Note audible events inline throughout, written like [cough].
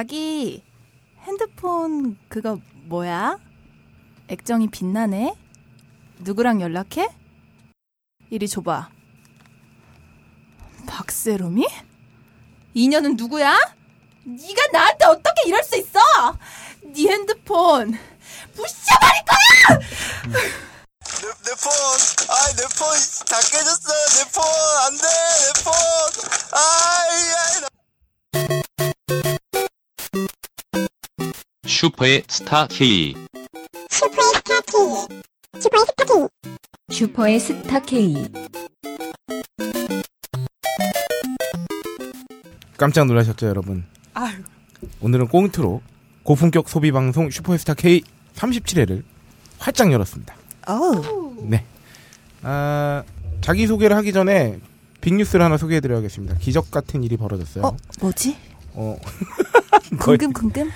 자기 핸드폰 그거 뭐야? 액정이 빛나네? 누구랑 연락해? 이리 줘봐. 박세롬이? 이년은 누구야? 네가 나한테 어떻게 이럴 수 있어? 네 핸드폰 부셔버릴 거야! 내, 내 폰, 아이, 내 폰, 다 깨졌어. 내 폰, 안 돼, 내 폰. 아이, 슈퍼의 스타 K. 슈퍼의 스타 K. 깜짝 놀라셨죠, 여러분? 아유. 오늘은 꽁트로 고품격 소비 방송 슈퍼스타 K 37회를 활짝 열었습니다. 네. 아, 자기 소개를 하기 전에 빅뉴스를 하나 소개해 드려야겠습니다. 기적 같은 일이 벌어졌어요. 어, 뭐지? 어, [laughs] 궁금 궁금?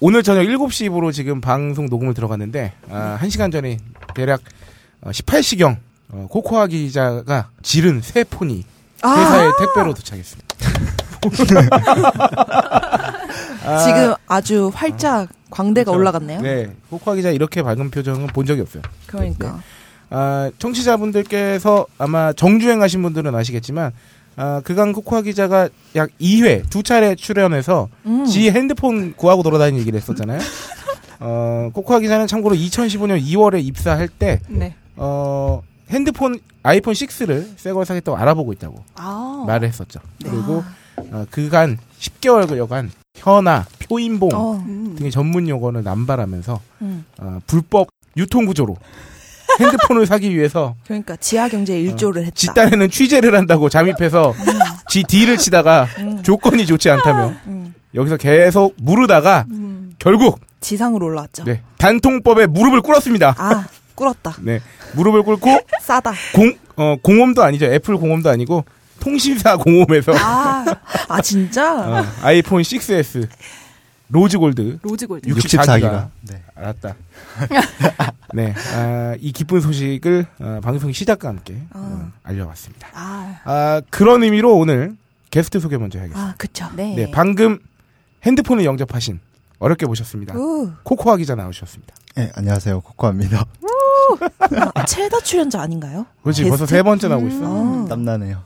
오늘 저녁 7시 입으로 지금 방송 녹음을 들어갔는데 아, 1시간 전에 대략 18시경 어, 코코아 기자가 지른 새 폰이 회사에 택배로 도착했습니다. 아, [laughs] 지금 아주 활짝 광대가 그렇죠. 올라갔네요. 네, 코코아 기자 이렇게 밝은 표정은 본 적이 없어요. 그러니까. 아, 청취자분들께서 아마 정주행 하신 분들은 아시겠지만 아, 그간 코코아 기자가 약 2회 두 차례 출연해서 음. 지 핸드폰 구하고 돌아다니는 얘기를 했었잖아요. 어, 코코아 기자는 참고로 2015년 2월에 입사할 때 네. 어, 핸드폰 아이폰 6를 새걸 사겠다고 알아보고 있다고 아. 말을 했었죠. 그리고 어, 그간 10개월여간 현아, 표인봉 어. 음. 등의 전문 용어를 남발하면서 음. 어, 불법 유통 구조로 핸드폰을 사기 위해서 그러니까 지하 경제에 일조를 했다. 지 딴에는 취재를 한다고 잠입해서 지 D를 치다가 음. 조건이 좋지 않다며 음. 여기서 계속 무르다가 음. 결국 지상으로 올라왔죠. 네, 단통법에 무릎을 꿇었습니다. 아, 꿇었다. 네, 무릎을 꿇고 [laughs] 싸다. 공 어, 공홈도 아니죠. 애플 공홈도 아니고 통신사 공홈에서 아, 아, 진짜? 어, 아이폰 6s rose gold rose gold. 64기가 알았다. [laughs] 네, 아, 이 기쁜 소식을 어, 방송 시작과 함께 어, 알려왔습니다. 아, 아, 그런 의미로 오늘 게스트 소개 먼저 해야겠습니다. 아, 그쵸. 네. 네, 방금 핸드폰을 영접하신 어렵게 모셨습니다. 우. 코코아 기자 나오셨습니다. 네, 안녕하세요. 코코아입니다. 아, 최다 출연자 아닌가요? 그렇지, 게스트? 벌써 세 번째 나오고 있어. 어. 땀나네요.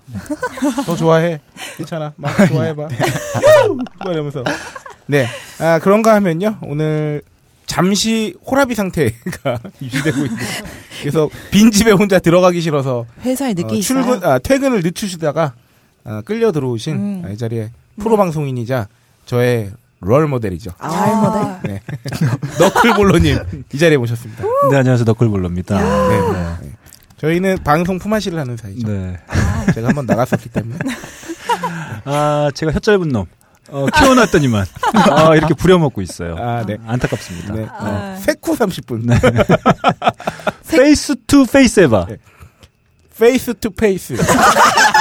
더 좋아해. 괜찮아. 막 좋아해봐. 뭐 이러면서. 네. 아, 그런가 하면요. 오늘 잠시 호라비 상태가 [laughs] 유지되고 있는. 그래서 빈 집에 혼자 들어가기 싫어서 회사에 늦게 어, 있어요. 출근, 아, 퇴근을 늦추시다가 아, 끌려 들어오신 음. 아, 이 자리에 프로 방송인이자 저의 롤 모델이죠. 아, 잘 모델? 네. [laughs] 너클볼로님 이 자리에 모셨습니다. 네, 안녕하세요. 너클볼러입니다. 네, 네. 저희는 방송 품앗이를 하는 사이죠. 네. 제가 한번 나갔었기 때문에. 아, 제가 혀 짧은 놈. 어, 키워놨더니만. [laughs] 아, 이렇게 부려먹고 있어요. 아, 네. 안타깝습니다. 네. 아. 어, 세쿠 30분. 네. 페이스 투 페이스 해봐. 네. 페이스 투 페이스.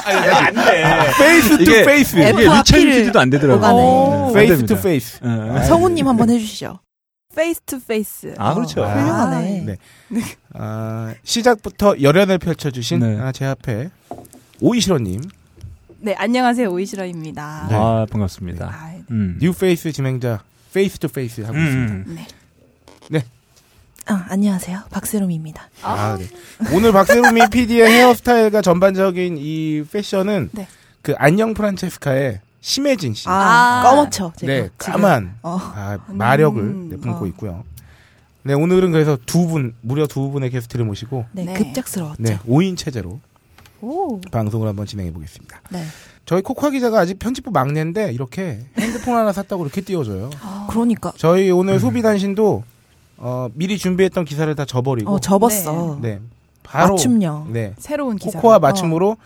안 돼. 페이스 투 이게- 페이스. 이게 PD도 안 되더라고요. 네, 안 페이스. 투 페이스. 네. 성우님 한번 해주시죠. Face to face. 아, 그렇죠. 아, 훌륭하네. 네. 아, 시작부터 열연을 펼쳐주신 네. 아, 제 앞에 오이시로님, 네, 안녕하세요. 오이시러입니다. 네. 아, 반갑습니다. 아, 음. 뉴페이스 진행자 face to face 하고 있습니다. 음. 네. 아, 안녕하세요. 박세롬입니다. 아, 네. 오늘 박세롬이 [laughs] PD의 헤어스타일과 전반적인 이 패션은 네. 그 안녕 프란체스카의 심혜진 씨. 아, 아. 꺼멓죠. 제가. 네. 까만 어. 아, 마력을 음, 네, 품고 어. 있고요. 네, 오늘은 그래서 두 분, 무려 두 분의 게스트를 모시고 네, 네. 급작스러웠죠. 네, 5인 체제로 오. 방송을 한번 진행해 보겠습니다. 네. 저희 코코아 기자가 아직 편집부 막내인데 이렇게 핸드폰 하나 샀다고 이렇게 띄워줘요. 그러니까. 저희 오늘 소비 단신도 어, 미리 준비했던 기사를 다 접어리고 어, 접었어. 네, 바로 맞춤형. 네, 새로운 기사. 코코아 맞춤으로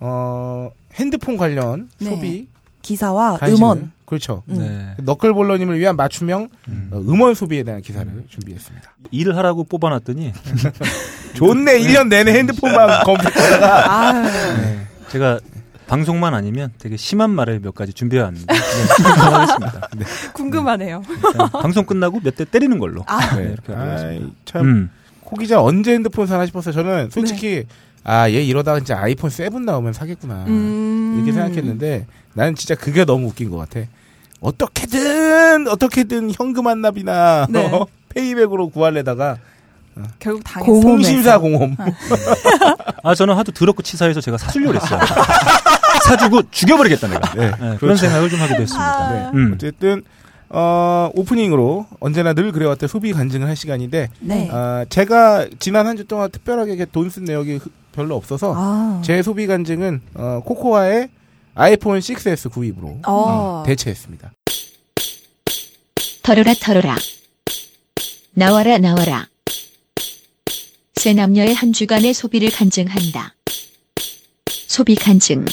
어, 핸드폰 관련 네. 소비 기사와 음원. 그렇죠. 음. 네. 너클볼러님을 위한 맞춤형 음. 어, 음원 소비에 대한 기사를 준비했습니다. 일을 하라고 뽑아놨더니 [laughs] 좋네, 1년 내내 핸드폰만 검색하다가. 아, 네. 제가 방송만 아니면 되게 심한 말을 몇 가지 준비해왔는데 네, 하겠습니다. 네. 궁금하네요. 일단 방송 끝나고 몇 대 때리는 걸로. 아, 네, 이렇게 하겠습니다. 아이, 참, 음. 코 기자 언제 핸드폰 사나 싶었어요. 저는 솔직히, 아, 얘 이러다가 진짜 아이폰 7 나오면 사겠구나. 음. 이렇게 생각했는데, 나는 진짜 그게 너무 웃긴 것 같아. 어떻게든 어떻게든 현금 환납이나 [laughs] 네. 어, 페이백으로 구하려다가 결국 당했어. 공홈에서. 통신사 공홈. [laughs] 아 저는 하도 더럽고 치사해서 제가 사주려고 그랬어요. [laughs] 사주고 죽여버리겠다 내가. 네, 네, 그런 그렇죠. 생각을 좀 하게 됐습니다. 네. 음. 어쨌든 어, 오프닝으로 언제나 늘 그래왔던 소비 간증을 할 시간인데 네. 아, 제가 지난 한 주 동안 특별하게 돈 쓴 내역이 흐- 별로 없어서 아. 제 소비 간증은 어, 코코아의 아이폰 6s 구입으로 어. 음, 대체했습니다. 털어라 털어라. 나와라 나와라. 세 남녀의 한 주간의 소비를 간증한다. 소비 간증.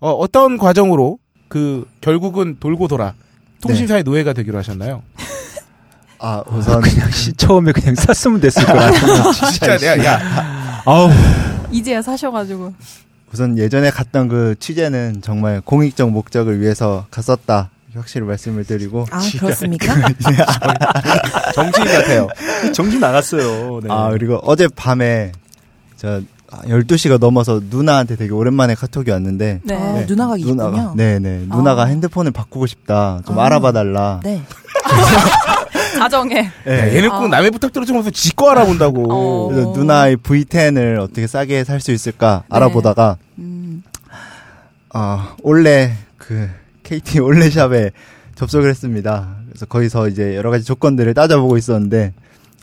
어, 어떤 과정으로 그 결국은 돌고 돌아 통신사의 네. 노예가 되기로 하셨나요? 아, 우선 그냥 시, 처음에 그냥 샀으면 됐을 거라. 진짜 내가 야 아우 이제야 사셔가지고. 우선 예전에 갔던 그 취재는 정말 공익적 목적을 위해서 갔었다. 확실히 말씀을 드리고 아, 그렇습니까? [laughs] [laughs] 정치인 같아요. 정신 나갔어요. 네. 아, 그리고 어제 밤에 저 12시가 넘어서 누나한테 되게 오랜만에 카톡이 왔는데 네. 아, 네. 누나가 있군요. 누나가 네네 누나가 아. 핸드폰을 바꾸고 싶다 좀 아. 알아봐 달라 네. [laughs] 자정에. 야, 얘는 꼭 아. 남의 부탁 들어주면서 지거 알아본다고. 어. 그래서 누나의 V10을 어떻게 싸게 살 수 있을까 네. 알아보다가 음. 아 올레 그 KT 올레샵에 접속을 했습니다. 그래서 거기서 이제 여러 가지 조건들을 따져보고 있었는데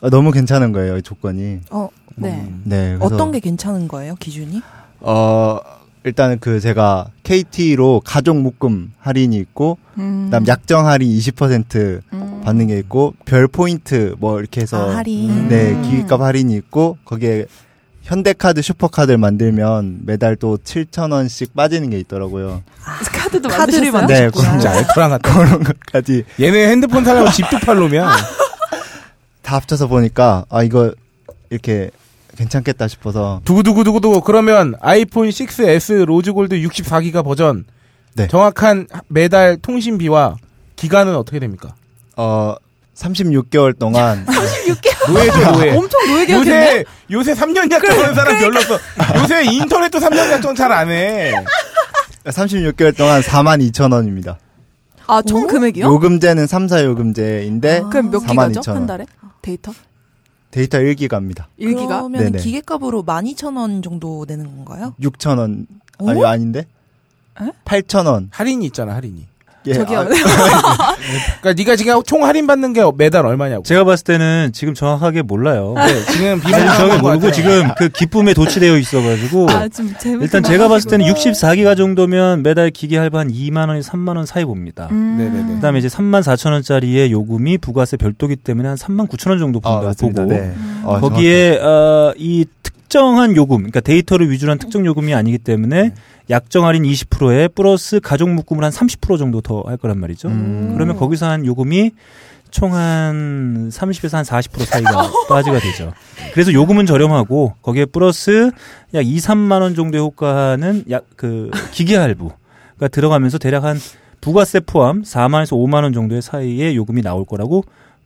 어, 너무 괜찮은 거예요 이 조건이. 어, 네. 네. 그래서 어떤 게 괜찮은 거예요, 기준이? 어 일단은 그 제가 KT로 가족 묶음 할인이 있고 음. 그다음 약정 할인 20% 음. 받는 게 있고 별 포인트 뭐 이렇게 해서 아, 할인. 네 음. 기기값 할인이 있고 거기에 현대카드 슈퍼카드를 만들면 매달 또 7천 원씩 빠지는 게 있더라고요. 카드도 카드를 만드셨어요? 네. 진짜 알토랑. 그런 것까지 얘네 핸드폰 사려고 집도 팔 놈이야. [laughs] 다 합쳐서 보니까 아 이거 이렇게 괜찮겠다 싶어서 두구두구두구두구 그러면 아이폰 6s rose gold 64기가 버전 네. 정확한 매달 통신비와 기간은 어떻게 됩니까? 어 36개월 동안 [laughs] 노예죠 노예. [laughs] 엄청 노예 요새? 요새 3년 약정 하는 사람 별로 없어. 요새 인터넷도 3년 약정 잘 안 해. 36개월 동안 4만 2천 원입니다. 아, 총 오? 금액이요? 요금제는 3사 요금제인데 아. 그럼 몇42,000 기가죠? 원. 한 달에? 데이터? 데이터 1기가입니다. 1기가? 그러면 네네. 기계값으로 12,000원 정도 내는 건가요? 6천 원 어? 아니 아닌데? 에? 8천 원. 할인이 있잖아 할인이. 예, 저기요. 아, [laughs] 그러니까 네가 지금 총 할인 받는 게 매달 얼마냐고. 제가 봤을 때는 지금 정확하게 몰라요. 네, 지금 비밀 저게 모르고 지금 그 기쁨에 도취되어 있어가지고 아, 일단 제가 봤을 때는 64기가 정도면 매달 기기 할부 한 2만 원에서 3만 원 사이 봅니다. 음. 네네네. 그다음에 이제 3만 4천 원짜리의 요금이 부가세 별도기 때문에 한 3만 9천 원 정도 아, 본다고 맞습니다. 보고 네. 어, 거기에 어, 이 특정한 요금, 그러니까 데이터를 위주로 한 특정 요금이 아니기 때문에 약정 할인 20%에 플러스 가족 묶음을 한 30% 정도 더 할 거란 말이죠. 음. 그러면 거기서 한 요금이 총 한 30에서 한 40% 사이가 [laughs] 빠지가 되죠. 그래서 요금은 저렴하고 거기에 플러스 약 2, 3만 원 정도의 효과는 약 그 기계 할부가 들어가면서 대략 한 부가세 포함 4만에서 5만 원 정도의 사이에 요금이 나올 거라고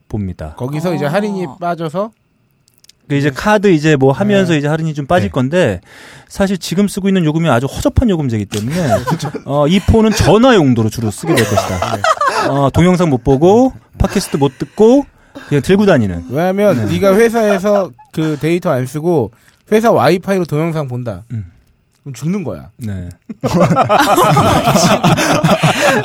봅니다. 거기서 이제 어. 할인이 빠져서 그 이제 카드 이제 뭐 하면서 네. 이제 할인이 좀 빠질 네. 건데 사실 지금 쓰고 있는 요금이 아주 허접한 요금제이기 때문에 [laughs] 어, 이 폰은 전화 용도로 주로 쓰게 될 것이다. 어, 동영상 못 보고 팟캐스트 못 듣고 그냥 들고 다니는. 왜냐하면 네. 가 회사에서 그 데이터 안 쓰고 회사 와이파이로 동영상 본다. 음. 그럼 죽는 거야. 네. [laughs]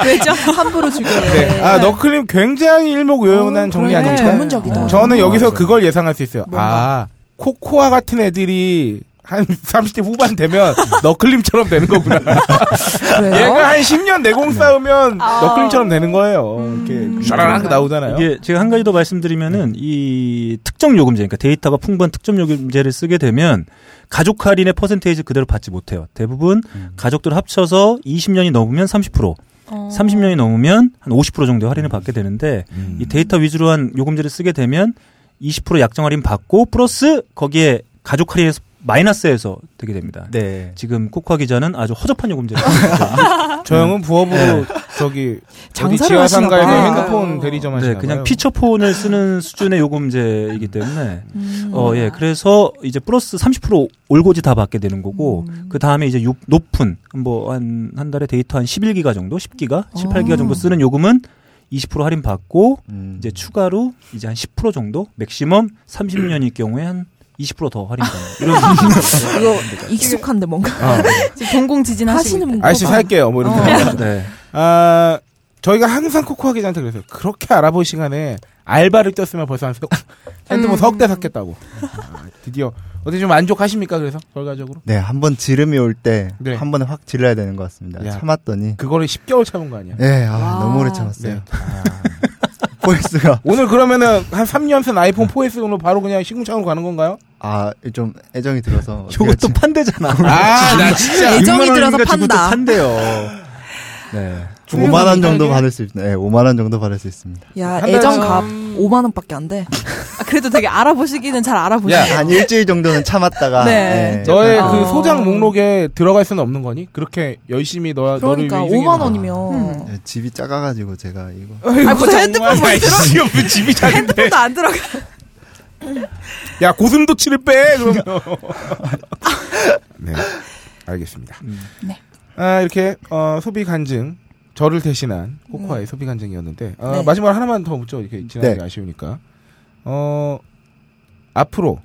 왜죠? 함부로 죽여요. 네. 아 너클림 굉장히 일목요연한 어, 정리. 아닙니까? 전문적이다. 저는 여기서 맞아요. 그걸 예상할 수 있어요. 아 코코아 같은 애들이 한 30대 후반 되면 너클림처럼 되는 거구나. 얘가 한 10년 내공 쌓으면 아. 너클님처럼 되는 거예요. 이렇게 샤라락 나오잖아요. 이게 제가 한 가지 더 말씀드리면은 이 특정 요금제, 그러니까 데이터가 풍부한 특정 요금제를 쓰게 되면 가족 할인의 퍼센테이지 그대로 받지 못해요. 대부분 가족들 합쳐서 20년이 넘으면 30%, 어. 30년이 넘으면 한 50% 정도 할인을 받게 되는데 음. 이 데이터 위주로 한 요금제를 쓰게 되면 20% 약정 할인 받고 플러스 거기에 가족 할인에서 마이너스에서 되게 됩니다. 네. 지금 코코아 기자는 아주 허접한 요금제를. [laughs] 저 형은 부업으로 저기 어디 장사를 지하상가에서 하시나 봐. 핸드폰 대리점 하시나 네, 그냥. 피처폰을 쓰는 수준의 요금제이기 때문에 음. 어, 예. 그래서 이제 플러스 30% 올고지 다 받게 되는 거고, 음. 그 다음에 이제 요- 높은, 뭐, 한, 한 달에 데이터 한 11기가 정도, 10기가, 18기가 어. 정도 쓰는 요금은 20% 할인 받고, 음. 이제 추가로 이제 한 10% 정도, 맥시멈 30년일 경우에 한 20%더 할인받는. 이런. [laughs] [laughs] 이거 익숙한데 뭔가 어. [laughs] 지금 동공 지진 하시고 하시는. 분 아저씨 살게요. 뭐 이렇게. 어. 네. 아, 저희가 항상 코코아 기자한테 그랬어요. 그렇게 알아볼 시간에 알바를 떴으면 벌써 한 석, 핸드폰 음. 석대 샀겠다고. 아, 드디어. 어떻게 좀 만족하십니까, 그래서? 결과적으로? 네, 한 번 지름이 올 때한 네. 번에 확 질러야 되는 것 같습니다. 야. 참았더니 그거를 10개월 참은 거 아니야? 네, 아, 와. 너무 오래 참았어요. 네. 포에스가 오늘 그러면은 한 3년 쓴 아이폰 4S로 바로 그냥 시궁창으로 가는 건가요? 아, 좀 애정이 들어서 [laughs] 요것도 판대잖아. [laughs] 아, 나 진짜. 애정이 6만 들어서 판다. 판대요. [laughs] 네. 5만 원 정도 받을 수 있습니다. 네, 5만 원 정도 받을 수 있습니다. 야 애정값 음. 5만 원밖에 안 돼. 아, 그래도 되게 알아보시기는 잘 알아보시네요. 야. 한 일주일 정도는 참았다가 네. 네. 너의 어. 그 소장 목록에 들어갈 수는 없는 거니? 그렇게 열심히 너, 너를 그러니까 위해 5만 희생해서. 원이면 음. 네, 집이 작아가지고 제가 이거 아, 무슨 핸드폰 뭐 아이씨, 왜 집이 작은데. 핸드폰도 안 들어가. 야, 고슴도치를 빼! 그러면. [laughs] 네. 알겠습니다. 음. 아, 이렇게, 어, 소비 간증. 저를 대신한 코코아의 소비 간증이었는데, 어, 네. 마지막으로 하나만 더 묻죠. 이렇게 지나가기 네. 아쉬우니까. 어, 앞으로,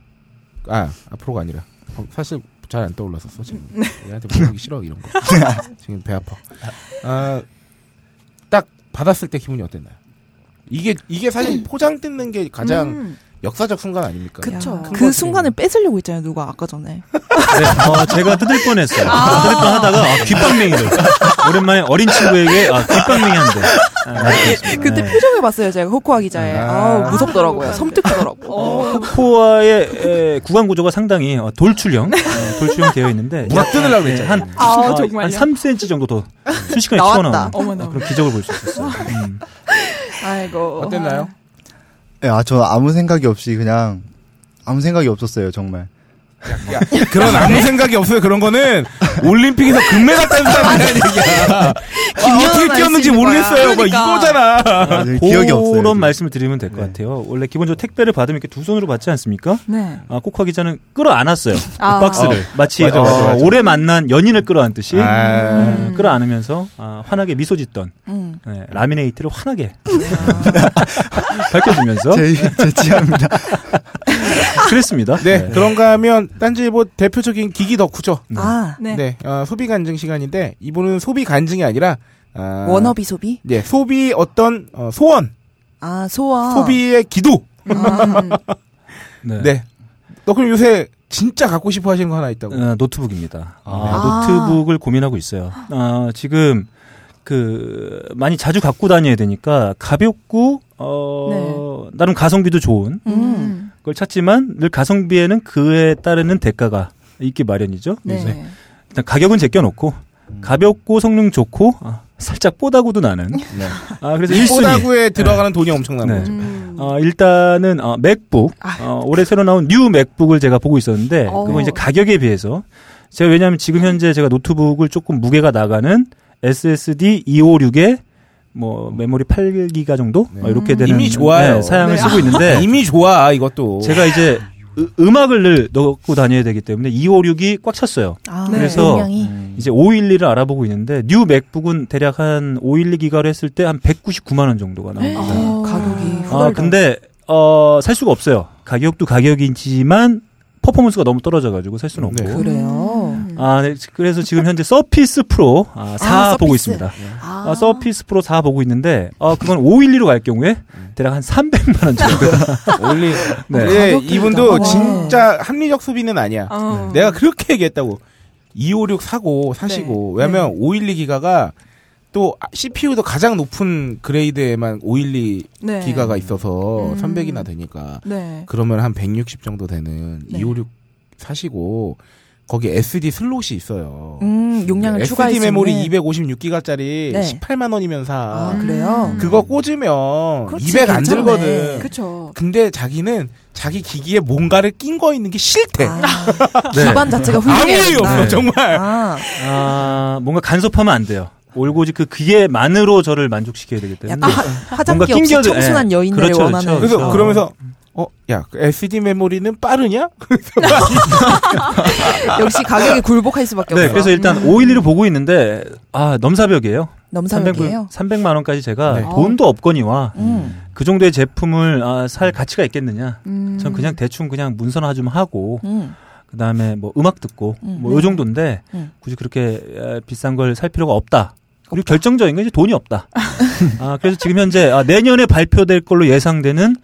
아, 앞으로가 아니라, 어, 사실 잘 안 떠올랐었어, 지금. 얘한테 물어보기 싫어, 이런 거. [laughs] 지금 배 아파. 아, 딱 받았을 때 기분이 어땠나요? 이게, 이게 사실 [clears throat] 포장 뜯는 게 가장 음. 역사적 순간 아닙니까? 그쵸. 큰그것 순간을 뺏으려고 했잖아요, 누가 아까 전에. [laughs] 네, 어, 제가 뜯을 뻔 했어요. 뜯을 뻔 하다가 아, 귓방맹이를 오랜만에 어린 친구에게 아, 귓방맹이 한대. 아. 그때 네. 표정을 봤어요, 제가 코코아 기자의. 아. 아, 무섭더라고요. 섬뜩하더라고. 어. 코코아의 에, 구간 구조가 상당히 어, 돌출형, 어, 돌출형 되어 있는데 [laughs] 누가 뜯으려고 네, 그랬잖아요. 한, 아, 어, 정말요? 한 3cm 정도 더 순식간에 어머나. 어, 그런 기적을 볼 수 있었어요. 음. 아이고. 어땠나요? 네, 아, 저는 아무 생각이 없이 그냥 아무 생각이 없었어요, 정말. 야, 그런 아무 생각이 없어요. 그런 거는 올림픽에서 금메달 딴 사람이라는 얘기야. [laughs] 아, 어떻게 날 뛰었는지 모르겠어요. 막 그러니까. 이거잖아. 아, 네, 기억이 없어요. 그런 지금. 말씀을 드리면 될것 네. 같아요. 원래 기본적으로 택배를 받으면 이렇게 두 손으로 받지 않습니까? 네. 아, 코코아 기자는 끌어안았어요. 아. 그 박스를. 마치 맞아, 어, 맞아, 맞아. 오래 만난 연인을 끌어안듯이 아, 어, 끌어안으면서 아, 환하게 미소 짓던 음. 네, 라미네이트를 환하게 [laughs] 밝혀주면서 제, 제 취향입니다. [laughs] 그랬습니다. 네, 그런가 하면 딴지일보 대표적인 기기 덕후죠. 아, 네, 네. 어, 소비 간증 시간인데 이분은 소비 간증이 아니라 아, 워너비 소비? 네, 소비 어떤 어, 소원, 아, 소아. 소비의 기도. 음. 네. 네. 너 그럼 요새 진짜 갖고 싶어 하시는 거 하나 있다고. 어, 노트북입니다. 아, 아. 노트북을 고민하고 있어요. 아, 지금 그 많이 자주 갖고 다녀야 되니까 가볍고 어 나름 가성비도 좋은 음. 걸 찾지만 늘 가성비에는 그에 따르는 대가가 있기 마련이죠. 그래서 네. 일단 가격은 제껴놓고 가볍고 성능 좋고 아, 살짝 뽀다구도 나는. 네. 아 그래서 1순위. 뽀다구에 들어가는 돈이 엄청난 네. 거죠. 음. 어, 일단은 어, 맥북 아. 어, 올해 새로 나온 new 맥북을 제가 보고 있었는데 어. 그건 이제 가격에 비해서 제가 왜냐하면 지금 현재 제가 노트북을 조금 무게가 나가는 SSD 256에 뭐 메모리 8기가 정도 네. 어, 이렇게 되는 이미 좋아요. 네, 사양을 네. 쓰고 있는데 [laughs] 이미 좋아 이것도. 제가 이제 으- 음악을 늘 넣고 다녀야 되기 때문에 256이 꽉 찼어요. 아, 네. 그래서 용량이. 이제 512를 알아보고 있는데 new 맥북은 대략 한 512 기가를 했을 때 한 199만 원 정도가 나옵니다. 어, 가격이 아. 근데, 어, 살 수가 없어요. 가격도 가격이지만, performance가 너무 떨어져가지고 살 수는 없고. 네. 그래요. 음. 아, 네, 그래서 지금 현재 서피스 프로, 아, 4 아, 보고 서피스. 있습니다. 아, 아, 서피스 프로 4 보고 있는데, 어, 그건 512로 갈 경우에, 대략 한 300만원 정도. [laughs] 올리. 네. 네. 이분도 네. 진짜 합리적 소비는 아니야. 어. 내가 그렇게 얘기했다고. 256 사고 사시고 네. 왜냐면 512 기가가 또 CPU도 가장 높은 grade에만 512 네. 기가가 있어서 음. 300이나 되니까 네. 그러면 한 160 정도 되는 네. 256 사시고 거기 SD 슬롯이 있어요. 음, 용량을 SD 추가할 수 메모리 있는. 256기가짜리 네. 18만 원이면 사. 아, 그래요? 음. 그거 꽂으면 그렇지, 200안 괜찮네. 들거든. 그쵸. 근데 자기는 자기 기기에 뭔가를 낀 거 있는 게 싫대. 아, 네. 기반 자체가 아무 훌륭해야 이유. 없어 정말. 아, 아, 뭔가 간섭하면 안 돼요. 올고지 그 그게만으로 저를 만족시켜야 되기 때문에 약간 하- 화장기 없이 낑겨들- 청순한 예. 여인들을 그렇죠, 원하는. 그렇죠. 그래서 그렇죠. 그러면서 어, 야, 그 SD 메모리는 빠르냐? [laughs] [laughs] 역시 가격에 굴복할 수밖에 네, 없어요. 그래서 일단 음. 511을 보고 있는데 아 넘사벽이에요. 넘사벽이에요. 300, 만 원까지 제가 네. 돈도 없거니와 음. 그 정도의 제품을 아, 살 가치가 있겠느냐? 음. 전 그냥 대충 그냥 문서나 좀 하고 음. 그 다음에 뭐 음악 듣고 음. 뭐요 정도인데 음. 굳이 그렇게 에, 비싼 걸 살 필요가 없다. 그리고 결정적인 건 이제 돈이 없다. [laughs] 아, 그래서 지금 현재 아, 내년에 발표될 걸로 예상되는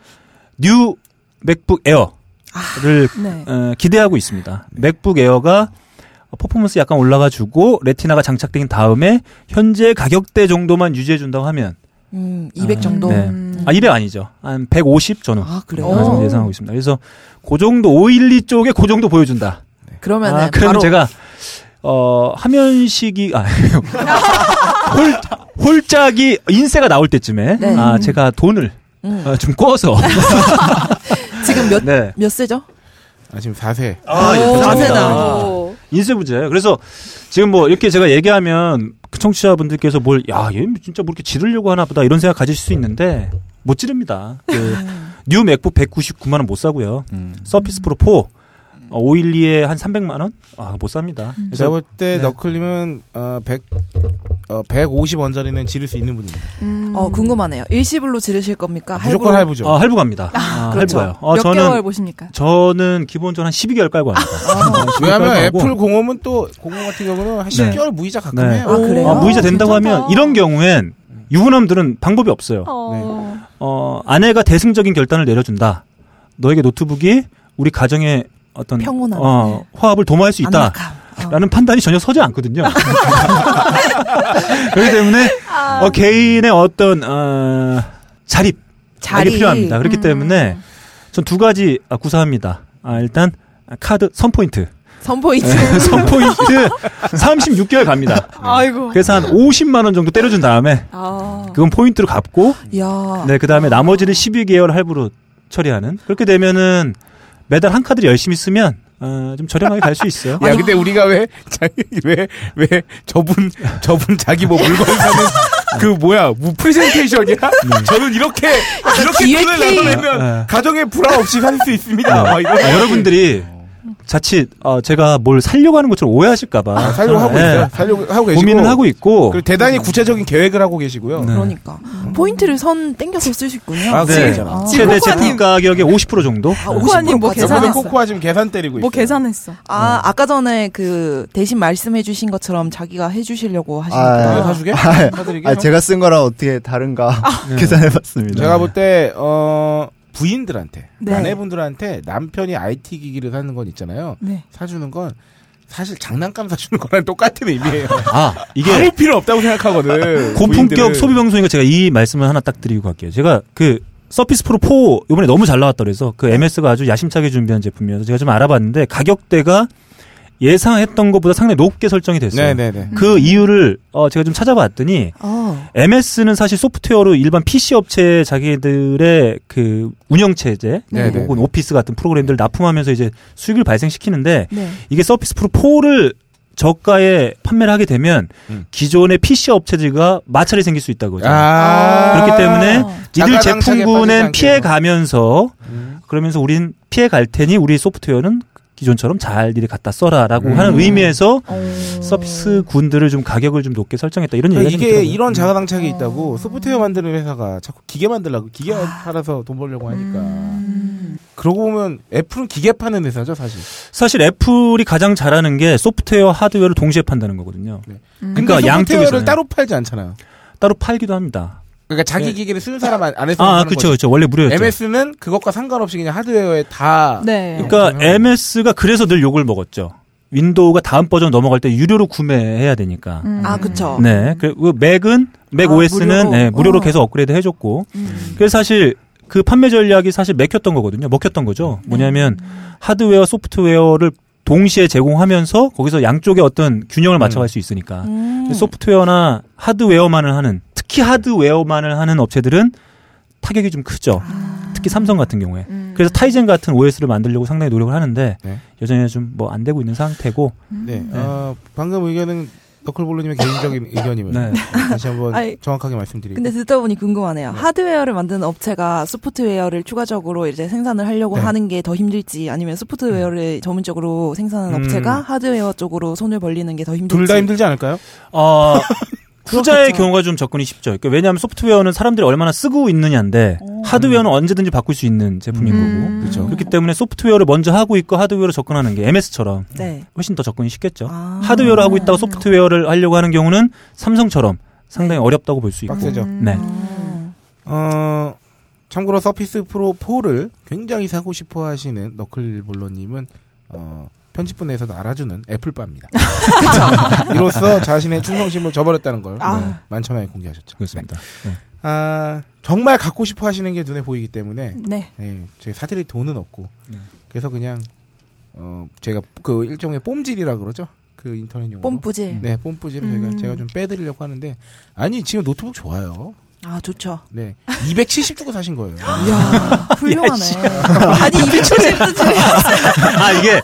new 맥북 에어를 네. 어, 기대하고 있습니다. 맥북 에어가 퍼포먼스 약간 올라가지고 레티나가 장착된 다음에 현재 가격대 정도만 유지해 준다고 하면 음, 200 아, 정도. 네. 음. 아200 아니죠. 한 150 저는 아, 그래요? 어, 예상하고 있습니다. 그래서 그 정도 512 쪽에 그 정도 보여준다. 아, 그러면 바로 제가 어 화면식이 아 [laughs] 홀, 홀짝이 인쇄가 나올 때쯤에 네. 아 제가 돈을 음. 어, 좀 꿔서 [laughs] 지금 몇, 네. 몇 세죠? 아, 지금 4세. 아, 예, 오, 감사합니다. 자세다. 오. 인쇄부제예요. 그래서 지금 뭐 이렇게 제가 얘기하면 그 청취자분들께서 뭘, 야, 얘 진짜 뭐 이렇게 지르려고 하나 보다 이런 생각 가지실 수 있는데 못 지릅니다. 그, new 맥북 199만 원 못 사고요. 음. 서피스 프로 4 어, 512에 한 300만 원? 아, 못 삽니다. 제가 그래서 볼때 네. 너클님은 어, 100, 어, 150원짜리는 지를 수 있는 분입니다. 음. 어, 궁금하네요. 일시불로 지르실 겁니까? 무조건 할부죠. 아, 할부 갑니다. 아, 그렇죠. 할부가요. 어, 몇 저는 개월 보십니까? 저는 기본적으로 한 12개월 깔고 합니다. 어, 12개월 왜냐하면. 애플 공홈은 또 공홈 같은 경우는 한 10개월 무이자 가끔 네. 해요. 아, 그래요? 어, 무이자 된다고 괜찮다. 하면 이런 경우엔 유부남들은 방법이 없어요. 어. 어, 아내가 대승적인 결단을 내려준다. 너에게 노트북이 우리 가정의 어떤 평온함. 어, 화합을 도모할 수 있다. 어. 라는 판단이 전혀 서지 않거든요. [laughs] 그렇기 때문에 어, 개인의 어떤 어, 자립 자리. 이게 필요합니다. 그렇기 음. 때문에 전 두 가지 아, 구사합니다. 아, 일단 카드 선포인트. 선포인트. 선포인트 36개월 갑니다. 아이고. 그래서 한 50만 원 정도 때려준 다음에 아. 그건 포인트로 갚고 야. 네, 그 다음에 나머지를 12개월 할부로 처리하는. 그렇게 되면은 매달 한 카드를 열심히 쓰면, 어, 좀 저렴하게 갈 수 있어요. 야, 근데 우리가 왜, 자기, 왜, 왜, 저분, 저분 자기 뭐 물건 사는, 그 뭐야, 뭐 프레젠테이션이야? 저는 이렇게, 이렇게 돈을. 나눠내면 네. 가정에 불화 없이 살 수 있습니다. 막 이런. 아, 여러분들이 자칫, 어, 제가 뭘 살려고 하는 것처럼 오해하실까봐. 아, 살려고 하고 네, 있어요. 살려고 하고 계시고. 고민은 하고 있고. 그리고 대단히 구체적인 계획을 하고 계시고요. 네. 그러니까. 포인트를 선 땡겨서 있군요. 아, 네. 그렇죠. 아. 최대. 제품 가격의 50% 정도? 아, 코코아님 뭐50% 까지. 저번에 계산했어. 코코아 지금 계산 때리고 있어요. 뭐 계산했어. 아, 아까 전에 그 대신 말씀해 주신 것처럼 자기가 해 주시려고 아, 이거 하시니까. 사주게? 아, 사드리게? 아, 제가 쓴 거랑 어떻게 다른가 [laughs] 네. 계산해봤습니다. 제가 볼 때, 어, 부인들한테, 네. 아내분들한테 남편이 IT 기기를 사는 건 있잖아요. 네. 사주는 건 사실 장난감 사주는 거랑 똑같은 의미예요. [laughs] 아, 이게 아무 필요 없다고 생각하거든. [laughs] 고품격. 소비 방송이니까 제가 이 말씀을 하나 딱 드리고 갈게요. 제가 그 서피스 프로 4 이번에 너무 잘 나왔다 그래서 그 MS가 아주 야심차게 준비한 제품이어서 제가 좀 알아봤는데 가격대가 예상했던 것보다 상당히 높게 설정이 됐어요. 네네네. 그 이유를 어 제가 좀 찾아봤더니 어. MS는 사실 소프트웨어로 일반 PC 업체 자기들의 그 운영 체제 네네. 혹은 오피스 같은 프로그램들을 납품하면서 이제 수익을 발생시키는데 네. 이게 서피스 프로 4를 저가에 판매를 하게 되면 음. 기존의 PC 업체들과 마찰이 생길 수 있다고요. 아. 그렇기 때문에 이들 제품군은 피해 가면서 음. 그러면서 우린 피해 갈 테니 우리 소프트웨어는 기존처럼 잘 일이 갖다 써라라고 음. 하는 의미에서 어. 서비스 군들을 좀 가격을 좀 높게 설정했다 이런 얘기가 좀 이게. 이런 자가당착이 어. 있다고 소프트웨어 만드는 회사가 자꾸 기계 만들라고 기계 팔아서 돈 벌려고 하니까 음. 그러고 보면 애플은 기계 파는 회사죠 사실 사실 애플이 가장 잘하는 게 소프트웨어 하드웨어를 동시에 판다는 거거든요. 네. 음. 그러니까 소프트웨어를 양쪽에서는 따로 팔지 않잖아요 따로 팔기도 합니다. 그러니까 자기 네. 기계를 쓰는 사람 안- 안에서 아, 하는 그렇죠. 그렇죠. 원래 무료였죠. MS는 그것과 상관없이 그냥 하드웨어에 다 네. 그러니까 네. MS가 그래서 늘 욕을 먹었죠. 윈도우가 다음 버전 넘어갈 때 유료로 구매해야 되니까. 음. 아, 그쵸. 네. 그리고 맥은 맥 아, OS는 무료로? 네, 무료로 어. 계속 업그레이드 해줬고. 음. 그래서 사실 그 판매 전략이 사실 맥혔던 거거든요. 먹혔던 거죠. 뭐냐면 하드웨어, 소프트웨어를 동시에 제공하면서 거기서 양쪽의 어떤 균형을 맞춰갈 수 있으니까. 음. 소프트웨어나 하드웨어만을 하는 특히 하드웨어만을 하는 업체들은 타격이 좀 크죠. 특히 삼성 같은 경우에. 음. 그래서 타이젠 같은 OS를 만들려고 상당히 노력을 하는데 네. 여전히 좀 뭐 안 되고 있는 상태고 네. 어, 방금 의견은 너클볼로님의 개인적인 [laughs] 의견임을 네. 다시 한번 아니, 정확하게 말씀드리고. 근데 듣다 보니 궁금하네요. 하드웨어를 만드는 업체가 소프트웨어를 추가적으로 이제 생산을 하려고 네. 하는 게 더 힘들지 아니면 소프트웨어를 전문적으로 생산하는 음. 업체가 하드웨어 쪽으로 손을 벌리는 게 더 힘들지. 둘 다 힘들지 않을까요? 어, [laughs] 후자의 그렇겠죠. 경우가 좀 접근이 쉽죠. 그러니까 왜냐하면 소프트웨어는 사람들이 얼마나 쓰고 있느냐인데 하드웨어는 언제든지 바꿀 수 있는 제품인 음. 거고. 그렇죠. 그렇기 때문에 소프트웨어를 먼저 하고 있고 하드웨어로 접근하는 게 MS처럼 네. 훨씬 더 접근이 쉽겠죠. 아. 하드웨어를 하고 있다가 소프트웨어를 하려고 하는 경우는 삼성처럼 상당히 어렵다고 볼 수 있고. 빡세죠. 네. 음. 어, 참고로 서피스 프로 4를 굉장히 사고 싶어 하시는 너클볼로님은, 어, 편집분에서도 알아주는 애플바입니다. [laughs] [laughs] 이로써 자신의 충성심을 저버렸다는 걸 아. 네, 만천하에 공개하셨죠. 그렇습니다. 네. 아, 정말 갖고 싶어 하시는 게 눈에 보이기 때문에, 네. 예, 저희 사드릴 돈은 없고, 네. 그래서 그냥, 어, 제가 그 일종의 뽐질이라 그러죠. 그 인터넷 용어. 뽐뿌질. 네, 뽐뿌질을 저희가 음. 제가 좀 빼드리려고 하는데, 아니, 지금 노트북 좋아요. 아 좋죠. 네. 270 주고 사신 거예요. 이야 [laughs] 훌륭하네. 아니 270도 아 이게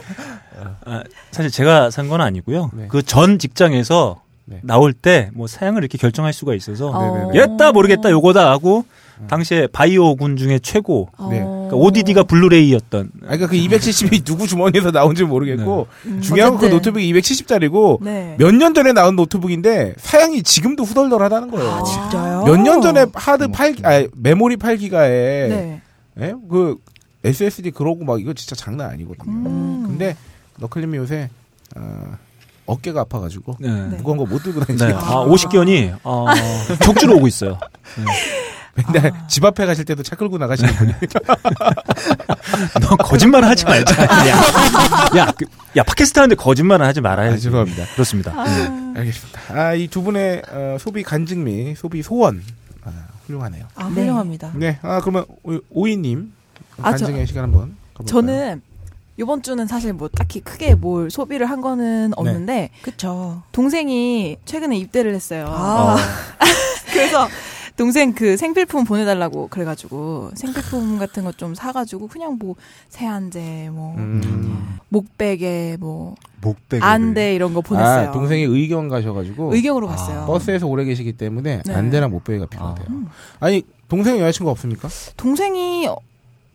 아, 사실 제가 산 건 아니고요. 네. 그전 직장에서 네. 나올 때 뭐 사양을 이렇게 결정할 수가 있어서 어. 옛다 모르겠다 요거다 하고 당시에 VAIO군 중에 최고 네. 그러니까 ODD가 블루레이였던 아, 그러니까 그 270이 누구 주머니에서 나온지 모르겠고 중요한 건 그. 노트북이 270짜리고 네. 몇년 전에 나온 노트북인데 사양이 지금도 후덜덜하다는 거예요. 아 진짜요? 몇 년 전에 하드 8, 아 메모리 8기가에 네. 예? 그 SSD 그러고 막 이거 진짜 장난 아니거든요. 음. 근데 너클님이 요새 어, 어깨가 아파가지고 네. 무거운 거 못 들고 네. 다니시고 아, 50견이 어, 적주로 오고 있어요. 맨날 집 앞에 가실 때도 차 끌고 나가시는 분이 [laughs] 너 거짓말 하지 말자. 야, 야, 그, 야, 팟캐스트 하는데 거짓말은 하지 말아야지. 아, 죄송합니다. 그렇습니다. 알겠습니다. 아, 이 두 분의 어, 소비 간증 및 소비 소원 아, 훌륭하네요. 아 훌륭합니다. 네, 아 그러면 오- 오이님 아, 저- 간증의 시간 한번 가볼까요? 저는 이번 주는 사실 뭐 딱히 크게 뭘 소비를 한 거는 없는데 그쵸. 동생이 최근에 입대를 했어요. 아. [laughs] 그래서 동생 그 생필품 보내달라고 그래가지고 생필품 같은 거 좀 사가지고 그냥 뭐 세안제 뭐 음, 목베개 뭐 목베개. 안대 이런 거 보냈어요. 아, 동생이 의경 가셔가지고 의경으로 갔어요. 버스에서 오래 계시기 때문에 네. 안대랑 목베개가 필요하대요. 아니 동생 여자친구 없습니까? 동생이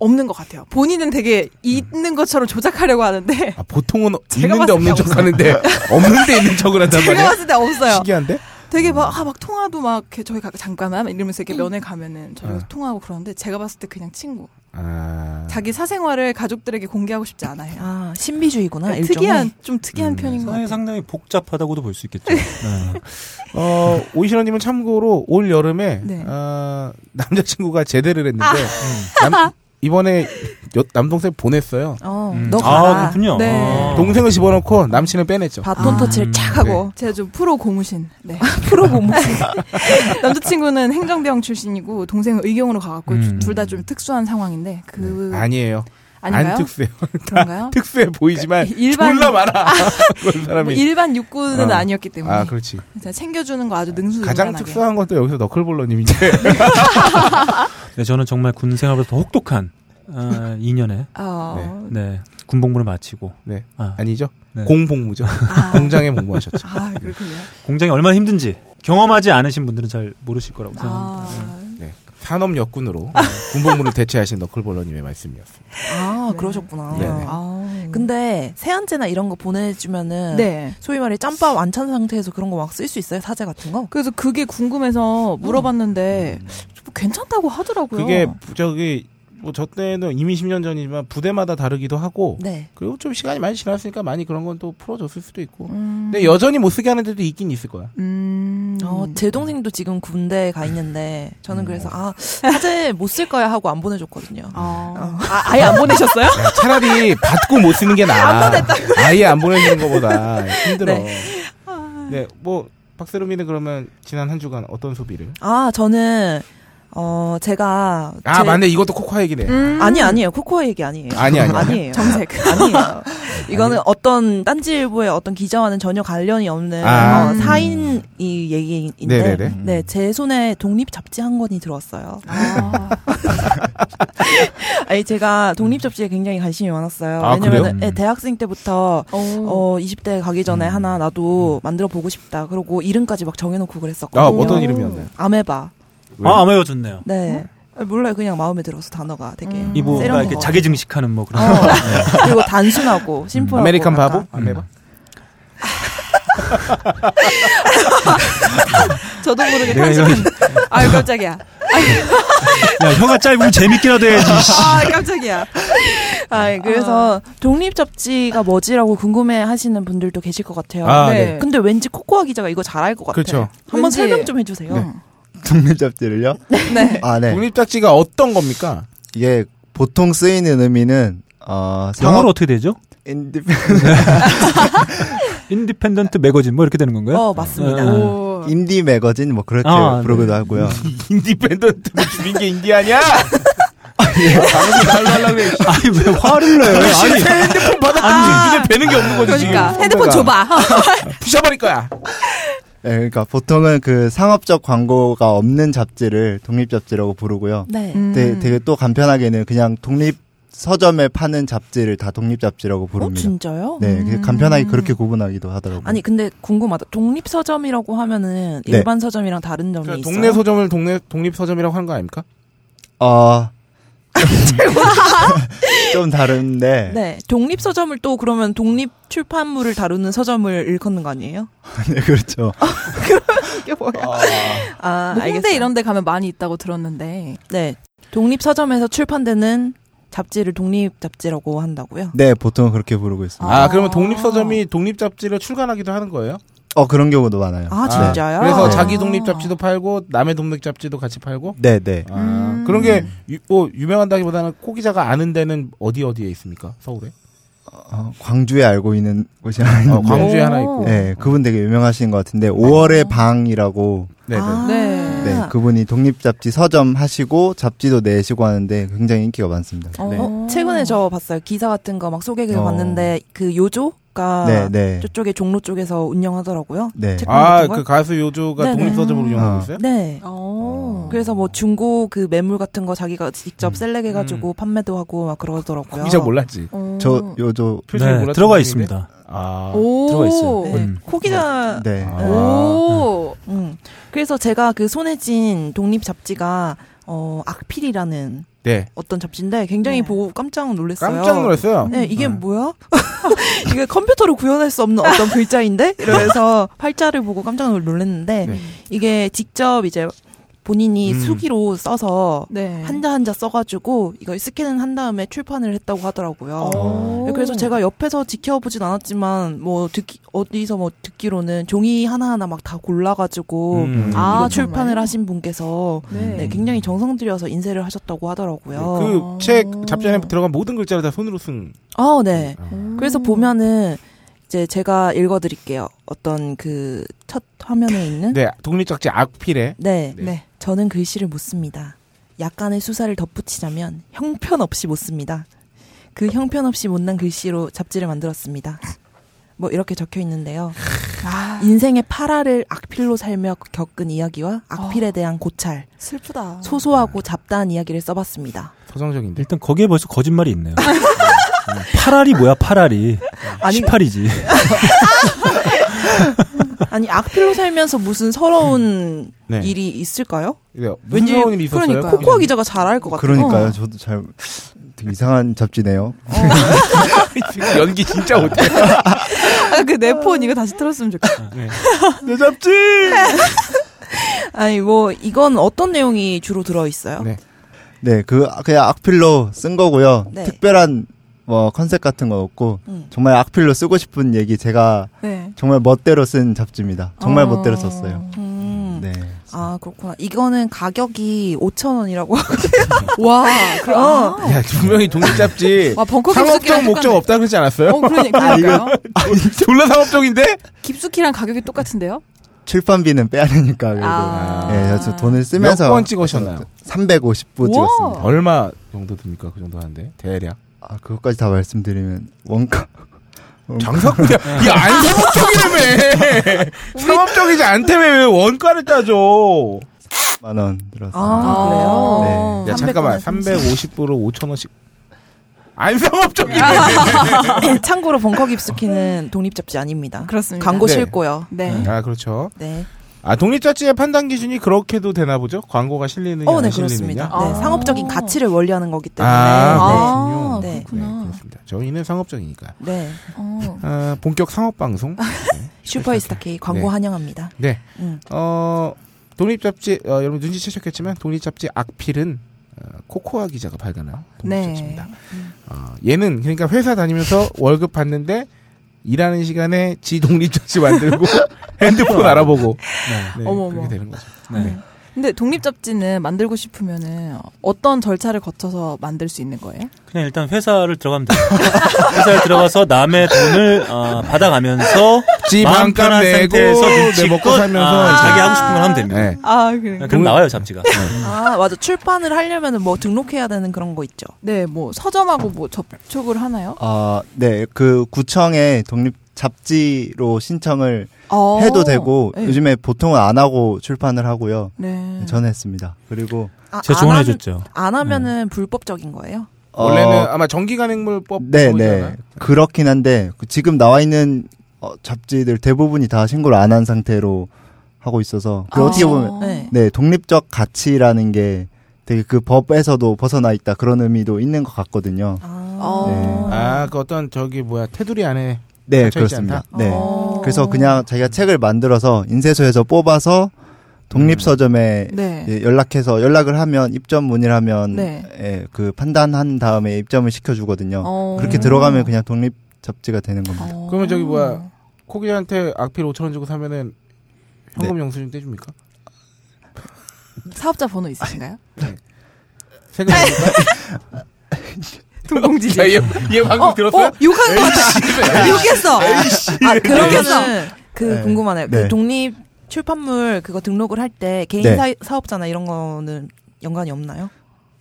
없는 것 같아요. 본인은 되게 있는 것처럼 조작하려고 하는데 아, 보통은 [laughs] 제가 있는데 봤을 없는 때척 하는데 [laughs] 없는데 있는 척을 한단 제가 말이야. 봤을 때 없어요. 신기한데? 되게 막, 아, 막 통화도 막, 저희 가, 잠깐만 이러면서 이렇게 면회 가면은 저희 어. 통화하고 그러는데 제가 봤을 때 그냥 친구. 아, 자기 사생활을 가족들에게 공개하고 싶지 않아요. 아 신비주의구나. 그러니까 일종의. 특이한, 좀 특이한 음, 편인 것 같아요. 상당히 복잡하다고도 볼 수 있겠죠. 네. [laughs] 어, 오이신원님은 참고로 올 여름에 네. 어, 남자친구가 제대를 했는데 아. 남- 이번에 여- 남동생 보냈어요. 어, 음. 너 아, 가라. 그렇군요. 네. 아. 동생을 집어넣고 남친을 빼냈죠. 바톤 아. 터치를 착 하고. 제가 좀 프로 고무신. 네. [laughs] 프로 고무신. [laughs] 남자친구는 행정병 출신이고 동생은 의경으로 가갖고 음. 둘다 좀 특수한 상황인데 그 아니에요. 아닌가요? 안 특수해요. [laughs] 그런가요? 특수해 보이지만 일반- 졸라 많아. [laughs] 그런 뭐 사람이. 일반 육군은 어. 아니었기 때문에 아, 그렇지. 챙겨주는 거 아주 능수 가장 능란하게. 특수한 건 또 여기서 너클볼러님인데. [laughs] 네, 저는 정말 군 생활부터 혹독한 어, 2년에 어. 네, 군복무를 마치고 네. 아, 아니죠. 네. 공복무죠. 공장에 복무하셨죠. 아 그렇군요. 공장이 얼마나 힘든지 경험하지 않으신 분들은 잘 모르실 거라고 생각합니다. 아, 네. 산업 역군으로 군복무를 대체하신 너클볼러님의 말씀이었습니다. 아 네. 그러셨구나. 네네. 아. 근데 세안제나 이런 거 보내주면은 네. 소위 말해 짬밥 안찬 상태에서 그런 거 막 쓸 수 있어요 사제 같은 거? 그래서 그게 궁금해서 물어봤는데 뭐 괜찮다고 하더라고요. 그게 저기 뭐 저 때는 이미 10년 전이지만 부대마다 다르기도 하고 네. 그리고 좀 시간이 많이 지났으니까 많이 그런 건 또 풀어줬을 수도 있고. 음. 근데 여전히 못 쓰게 하는 데도 있긴 있을 거야. 음. 어, 제 동생도 지금 군대에 가 있는데 저는 음. 그래서 아 사제 못 쓸 거야 하고 안 보내줬거든요. 아, 아, 아예 안 보내셨어요? 야, 차라리 받고 못 쓰는 게 나아. 아예 안 보내주는 것보다 힘들어. 네, 뭐 박세롬이는 그러면 지난 한 주간 어떤 소비를? 아 저는 어 제가 아 제- 맞네 이것도 코코아 얘기네. 음. 아니 아니에요 코코아 얘기 아니에요. 아니, 아니, 아니. 아니에요. 정색. [laughs] 아니에요. 이거는 어떤 딴지일보의 어떤 기자와는 전혀 관련이 없는 아. 어, 사인 이 얘기인데 네네네. 네, 제 손에 독립 잡지 한 권이 들어왔어요. 아, [laughs] 아니 제가 독립 잡지에 굉장히 관심이 많았어요. 아, 왜냐면? 네, 대학생 때부터 어, 어 20대 가기 전에 음. 하나 나도 만들어 보고 싶다. 그러고 이름까지 막 정해놓고 그랬었거든요. 아, 어떤 이름이었나요? 아메바. 왜? 아, 아메가 좋네요. 네. 아, 몰라요. 그냥 마음에 들어서 단어가 되게 음. 이뭐 세련된 이렇게 것 자기 증식하는 뭐 그런. 어. [laughs] 그리고 단순하고 심플하고 American 바보? 아메바? [laughs] 저도 모르게 편집한. 아유 깜짝이야. 야, 혀가 짧으면 재밌게라도 해야지. 씨. [laughs] 아 깜짝이야. 아, 그래서 독립 잡지가 뭐지라고 궁금해 하시는 분들도 계실 것 같아요. 아, 네. 네. 근데 왠지 코코아 기자가 이거 잘알것 같아요. 그렇죠. 한번 왠지- 설명 좀 해주세요. 네. 독립 잡지를요? [laughs] 네. 아, 네. 독립 잡지가 어떤 겁니까? 이게 보통 쓰이는 의미는 어, 영어로 상업 어떻게 되죠? indepen [laughs] independent magazine 뭐 이렇게 되는 건가요? 어, 맞습니다. 네. 오. indie magazine 뭐 그렇게 아, 부르기도 네. 하고요. [laughs] independent 뭐 줄인 게 인디 아니야? 하려고 그래. 아니 왜 화를 내요? 아니 새 핸드폰 받았더니 눈에 뵈는 게 없는 거지 그러니까 지금. 핸드폰 줘봐. 부셔버릴 거야. 네, 그러니까 보통은 그 상업적 광고가 없는 잡지를 독립 잡지라고 부르고요. 네. 음. 되게, 되게 또 간편하게는 그냥 독립 서점에 파는 잡지를 다 독립 잡지라고 어, 부릅니다. 진짜요? 네, 그 음. 간편하게 그렇게 구분하기도 하더라고요. 아니 근데 궁금하다. 독립 서점이라고 하면은 네. 일반 서점이랑 다른 점이 그러니까 있어요? 동네 서점을 동네 독립 서점이라고 하는 거 아닙니까? 어, [laughs] 좀 다른데, 네, 독립 서점을 또 그러면 독립 출판물을 다루는 서점을 일컫는 거 아니에요? [laughs] 네, 그렇죠. 이게 뭐야? 아, 뭐 알겠어요. 홍대 이런 데 가면 많이 있다고 들었는데. 네, 독립 서점에서 출판되는 잡지를 독립 잡지라고 한다고요? 네, 보통 그렇게 부르고 있습니다. 아, 아. 그러면 독립 서점이 독립 잡지를 출간하기도 하는 거예요? 어, 그런 경우도 많아요. 아, 진짜요? 그래서 네. 자기 독립 잡지도 팔고 남의 독립 잡지도 같이 팔고. 네, 네. 아, 음. 그런 게 뭐 유명한다기보다는 코 기자가 아는 데는 어디 어디에 있습니까? 서울에? 어, 광주에 알고 있는 곳이 하나 있는데, 어, 광주에 오. 하나 있고. 네, 그분 되게 유명하신 것 같은데, 5월의 방이라고, 네, 네. 아, 네. 네, 그분이 독립 잡지 서점 하시고, 잡지도 내시고 하는데 굉장히 인기가 많습니다. 네. 어, 최근에 저 봤어요. 기사 같은 거 막 소개글 어. 봤는데 그 요조 가 네, 네. 저쪽에 종로 쪽에서 운영하더라고요. 네. 아. 그 가수 요조가 네네. 독립 서점으로 운영하고 어. 있어요? 네. 어. 그래서 뭐 중고 그 매물 같은 거 자기가 직접 음. 셀렉해 가지고 판매도 하고 막 그러더라고요. 기자 몰랐지. 어. 저, 요조, 네, 들어가? 있습니다. 아, 오. 들어가 있어요. 네. 음. 코 기자. 네. 아. 오. 음. 그래서 제가 그 손에 쥔 독립 잡지가 어 악필이라는 네. 어떤 잡지인데 굉장히 네. 보고 깜짝 놀랐어요. 깜짝 놀랐어요. 네, 이게 네. 뭐야? [laughs] 이게 컴퓨터로 구현할 수 없는 어떤 글자인데? 이러면서 [laughs] 팔자를 보고 깜짝 놀랐는데, 네. 이게 직접 이제 본인이 음. 수기로 써서 네. 한자 한자 써가지고 이걸 스캔을 한 다음에 출판을 했다고 하더라고요. 어. 네, 그래서 제가 옆에서 지켜보진 않았지만 뭐 듣기 어디서 뭐 듣기로는 종이 하나 하나 막 다 골라가지고 음. 아, 출판을 정말요? 하신 분께서 네. 네, 굉장히 정성 들여서 인쇄를 하셨다고 하더라고요. 그 책 잡지 안에 들어간 모든 글자를 다 손으로 쓴. 아, 네. 음. 그래서 보면은 이제 제가 읽어드릴게요. 어떤 그 첫 화면에 있는 네, 독립 잡지 악필에 네. 네. 네. 저는 글씨를 못 씁니다. 약간의 수사를 덧붙이자면 형편없이 못 씁니다. 그 형편없이 못난 글씨로 잡지를 만들었습니다. 뭐 이렇게 적혀 있는데요. 아, 인생의 파라를 악필로 살며 겪은 이야기와 악필에 어. 대한 고찰, 슬프다. 소소하고 잡다한 이야기를 써봤습니다. 서정적인데. 일단 거기에 벌써 거짓말이 있네요. [laughs] 파랄이 뭐야 파랄이 아니- 18이지. [laughs] 아니 악필로 살면서 무슨 서러운 [laughs] 네. 일이 있을까요? 네, 무슨 왠지 상황 일이 있었어요? 그러니까요. 코코아 기자가 잘 알 것 같아요. 그러니까요. 어. 저도 잘, 되게 이상한 잡지네요. 지금 연기 진짜 못해. [laughs] 아, 그내 폰 이거 다시 틀었으면 좋겠다. 네. [laughs] 내 잡지. 아니 뭐 이건 어떤 내용이 주로 들어 있어요? 네. 네, 그, 그냥 악필로 쓴 거고요. 네. 특별한, 뭐, 컨셉 같은 거 없고, 음. 정말 악필로 쓰고 싶은 얘기 제가 네. 정말 멋대로 쓴 잡지입니다. 정말 어. 멋대로 썼어요. 음. 네. 아 그렇구나. 이거는 가격이 5천 원이라고. [laughs] 와, 그럼. 어. 아. 야, 분명히 독립 잡지 [laughs] 와, 벙커 상업적 목적. 없다 그러지 않았어요? 어, 그러니까. 그러니까요. 졸라 상업적인데? 깊숙이랑 가격이 똑같은데요? 출판비는 빼야 되니까, 그래도. 아. 네, 그래서 돈을 쓰면서. 몇 번 찍으셨나요? 350부 우와. 찍었습니다. 얼마 정도 듭니까? 그 정도 하는데? 대략. 아, 그것까지 다 말씀드리면, 원가. [laughs] 장사꾼이야. 이 안 상업적이라며. [laughs] 상업적이지 않다며 왜 원가를 따져. 만 원 들었어요. 아, 그래요? 네. 야, 잠깐만. 350불로 5천 원씩. 안 상업적이네. 네, 참고로 벙커 깁스키는 독립 잡지 아닙니다. 그렇습니다. 광고 네. 실고요. 네. 아, 그렇죠. 네. 아, 독립자치의 판단 기준이 그렇게도 되나 보죠? 광고가 실리느냐, 어, 네, 실리느냐? 그렇습니다. 아. 네, 상업적인 가치를 원리하는 거기 때문에. 아, 아, 네. 네, 그렇구나. 그렇습니다. 저희는 상업적이니까. 네. 네. 어. 아, 본격 상업 방송. [laughs] 네. 슈퍼스타 K 광고 네. 환영합니다. 네. 음. 어, 독립 잡지, 어, 여러분 눈치채셨겠지만, 독립 잡지 악필은 어, 코코아 기자가 발간한 네. 독립 잡지입니다. 어, 얘는 그러니까 회사 다니면서 월급 받는데 일하는 시간에 지 독립잡지 만들고 [laughs] 핸드폰 알아보고 네, 어머, 그렇게. 되는 거죠. 네. 근데 독립 잡지는 만들고 싶으면은 어떤 절차를 거쳐서 만들 수 있는 거예요? 그냥 일단 회사를 들어가면 돼요. [laughs] 회사에 들어가서 남의 돈을 어, 받아가면서 지 마음 편한 내고 상태에서 내 눈치껏 먹고 살면서 아, 자기 하고 싶은 걸 하면 됩니다. 네. 아, 그래. 그럼 나와요 잡지가. 네. 아, 맞아. 출판을 하려면은 뭐 등록해야 되는 그런 거 있죠. 네, 뭐 서점하고 뭐 접촉을 하나요? 아, 네. 그 구청에 독립 잡지로 신청을 어. 해도 되고 네. 요즘에 보통은 안 하고 출판을 하고요. 네. 저는 했습니다. 그리고 아, 하면- 조언해줬죠. 안 하면은 불법적인 거예요? 원래는 어, 아마 전기간행물법 네, 보이잖아요. 네. 그렇긴 한데 그 지금 나와 있는 어, 잡지들 대부분이 다 신고를 안 한 상태로 하고 있어서 그 아. 어떻게 보면 네. 네, 독립적 가치라는 게 되게 그 법에서도 벗어나 있다 그런 의미도 있는 것 같거든요. 아. 어. 아, 그 어떤 저기 뭐야 테두리 안에 네, 그렇습니다. 않다? 네. 어. 그래서 그냥 자기가 책을 만들어서 인쇄소에서 뽑아서 독립서점에 네. 예, 연락해서 연락을 하면 입점 문의를 하면 네. 예, 그 판단한 다음에 입점을 시켜주거든요. 어. 그렇게 들어가면 그냥 독립 잡지가 되는 겁니다. 어. 그러면 저기 뭐야 코기한테 악필 5천 원 주고 사면은 현금 영수증 떼줍니까? 사업자 번호 있으신가요? 세금 냅니까? [laughs] 동공지지. 야, 얘, 얘 방금 어, 들었어요? 어, 욕한 거 같아. [laughs] 욕했어. 아, 그러면은 그 네. 궁금하네요. 네. 그 독립 출판물 그거 등록을 할 때 개인 네. 사, 사업자나 이런 거는 연관이 없나요?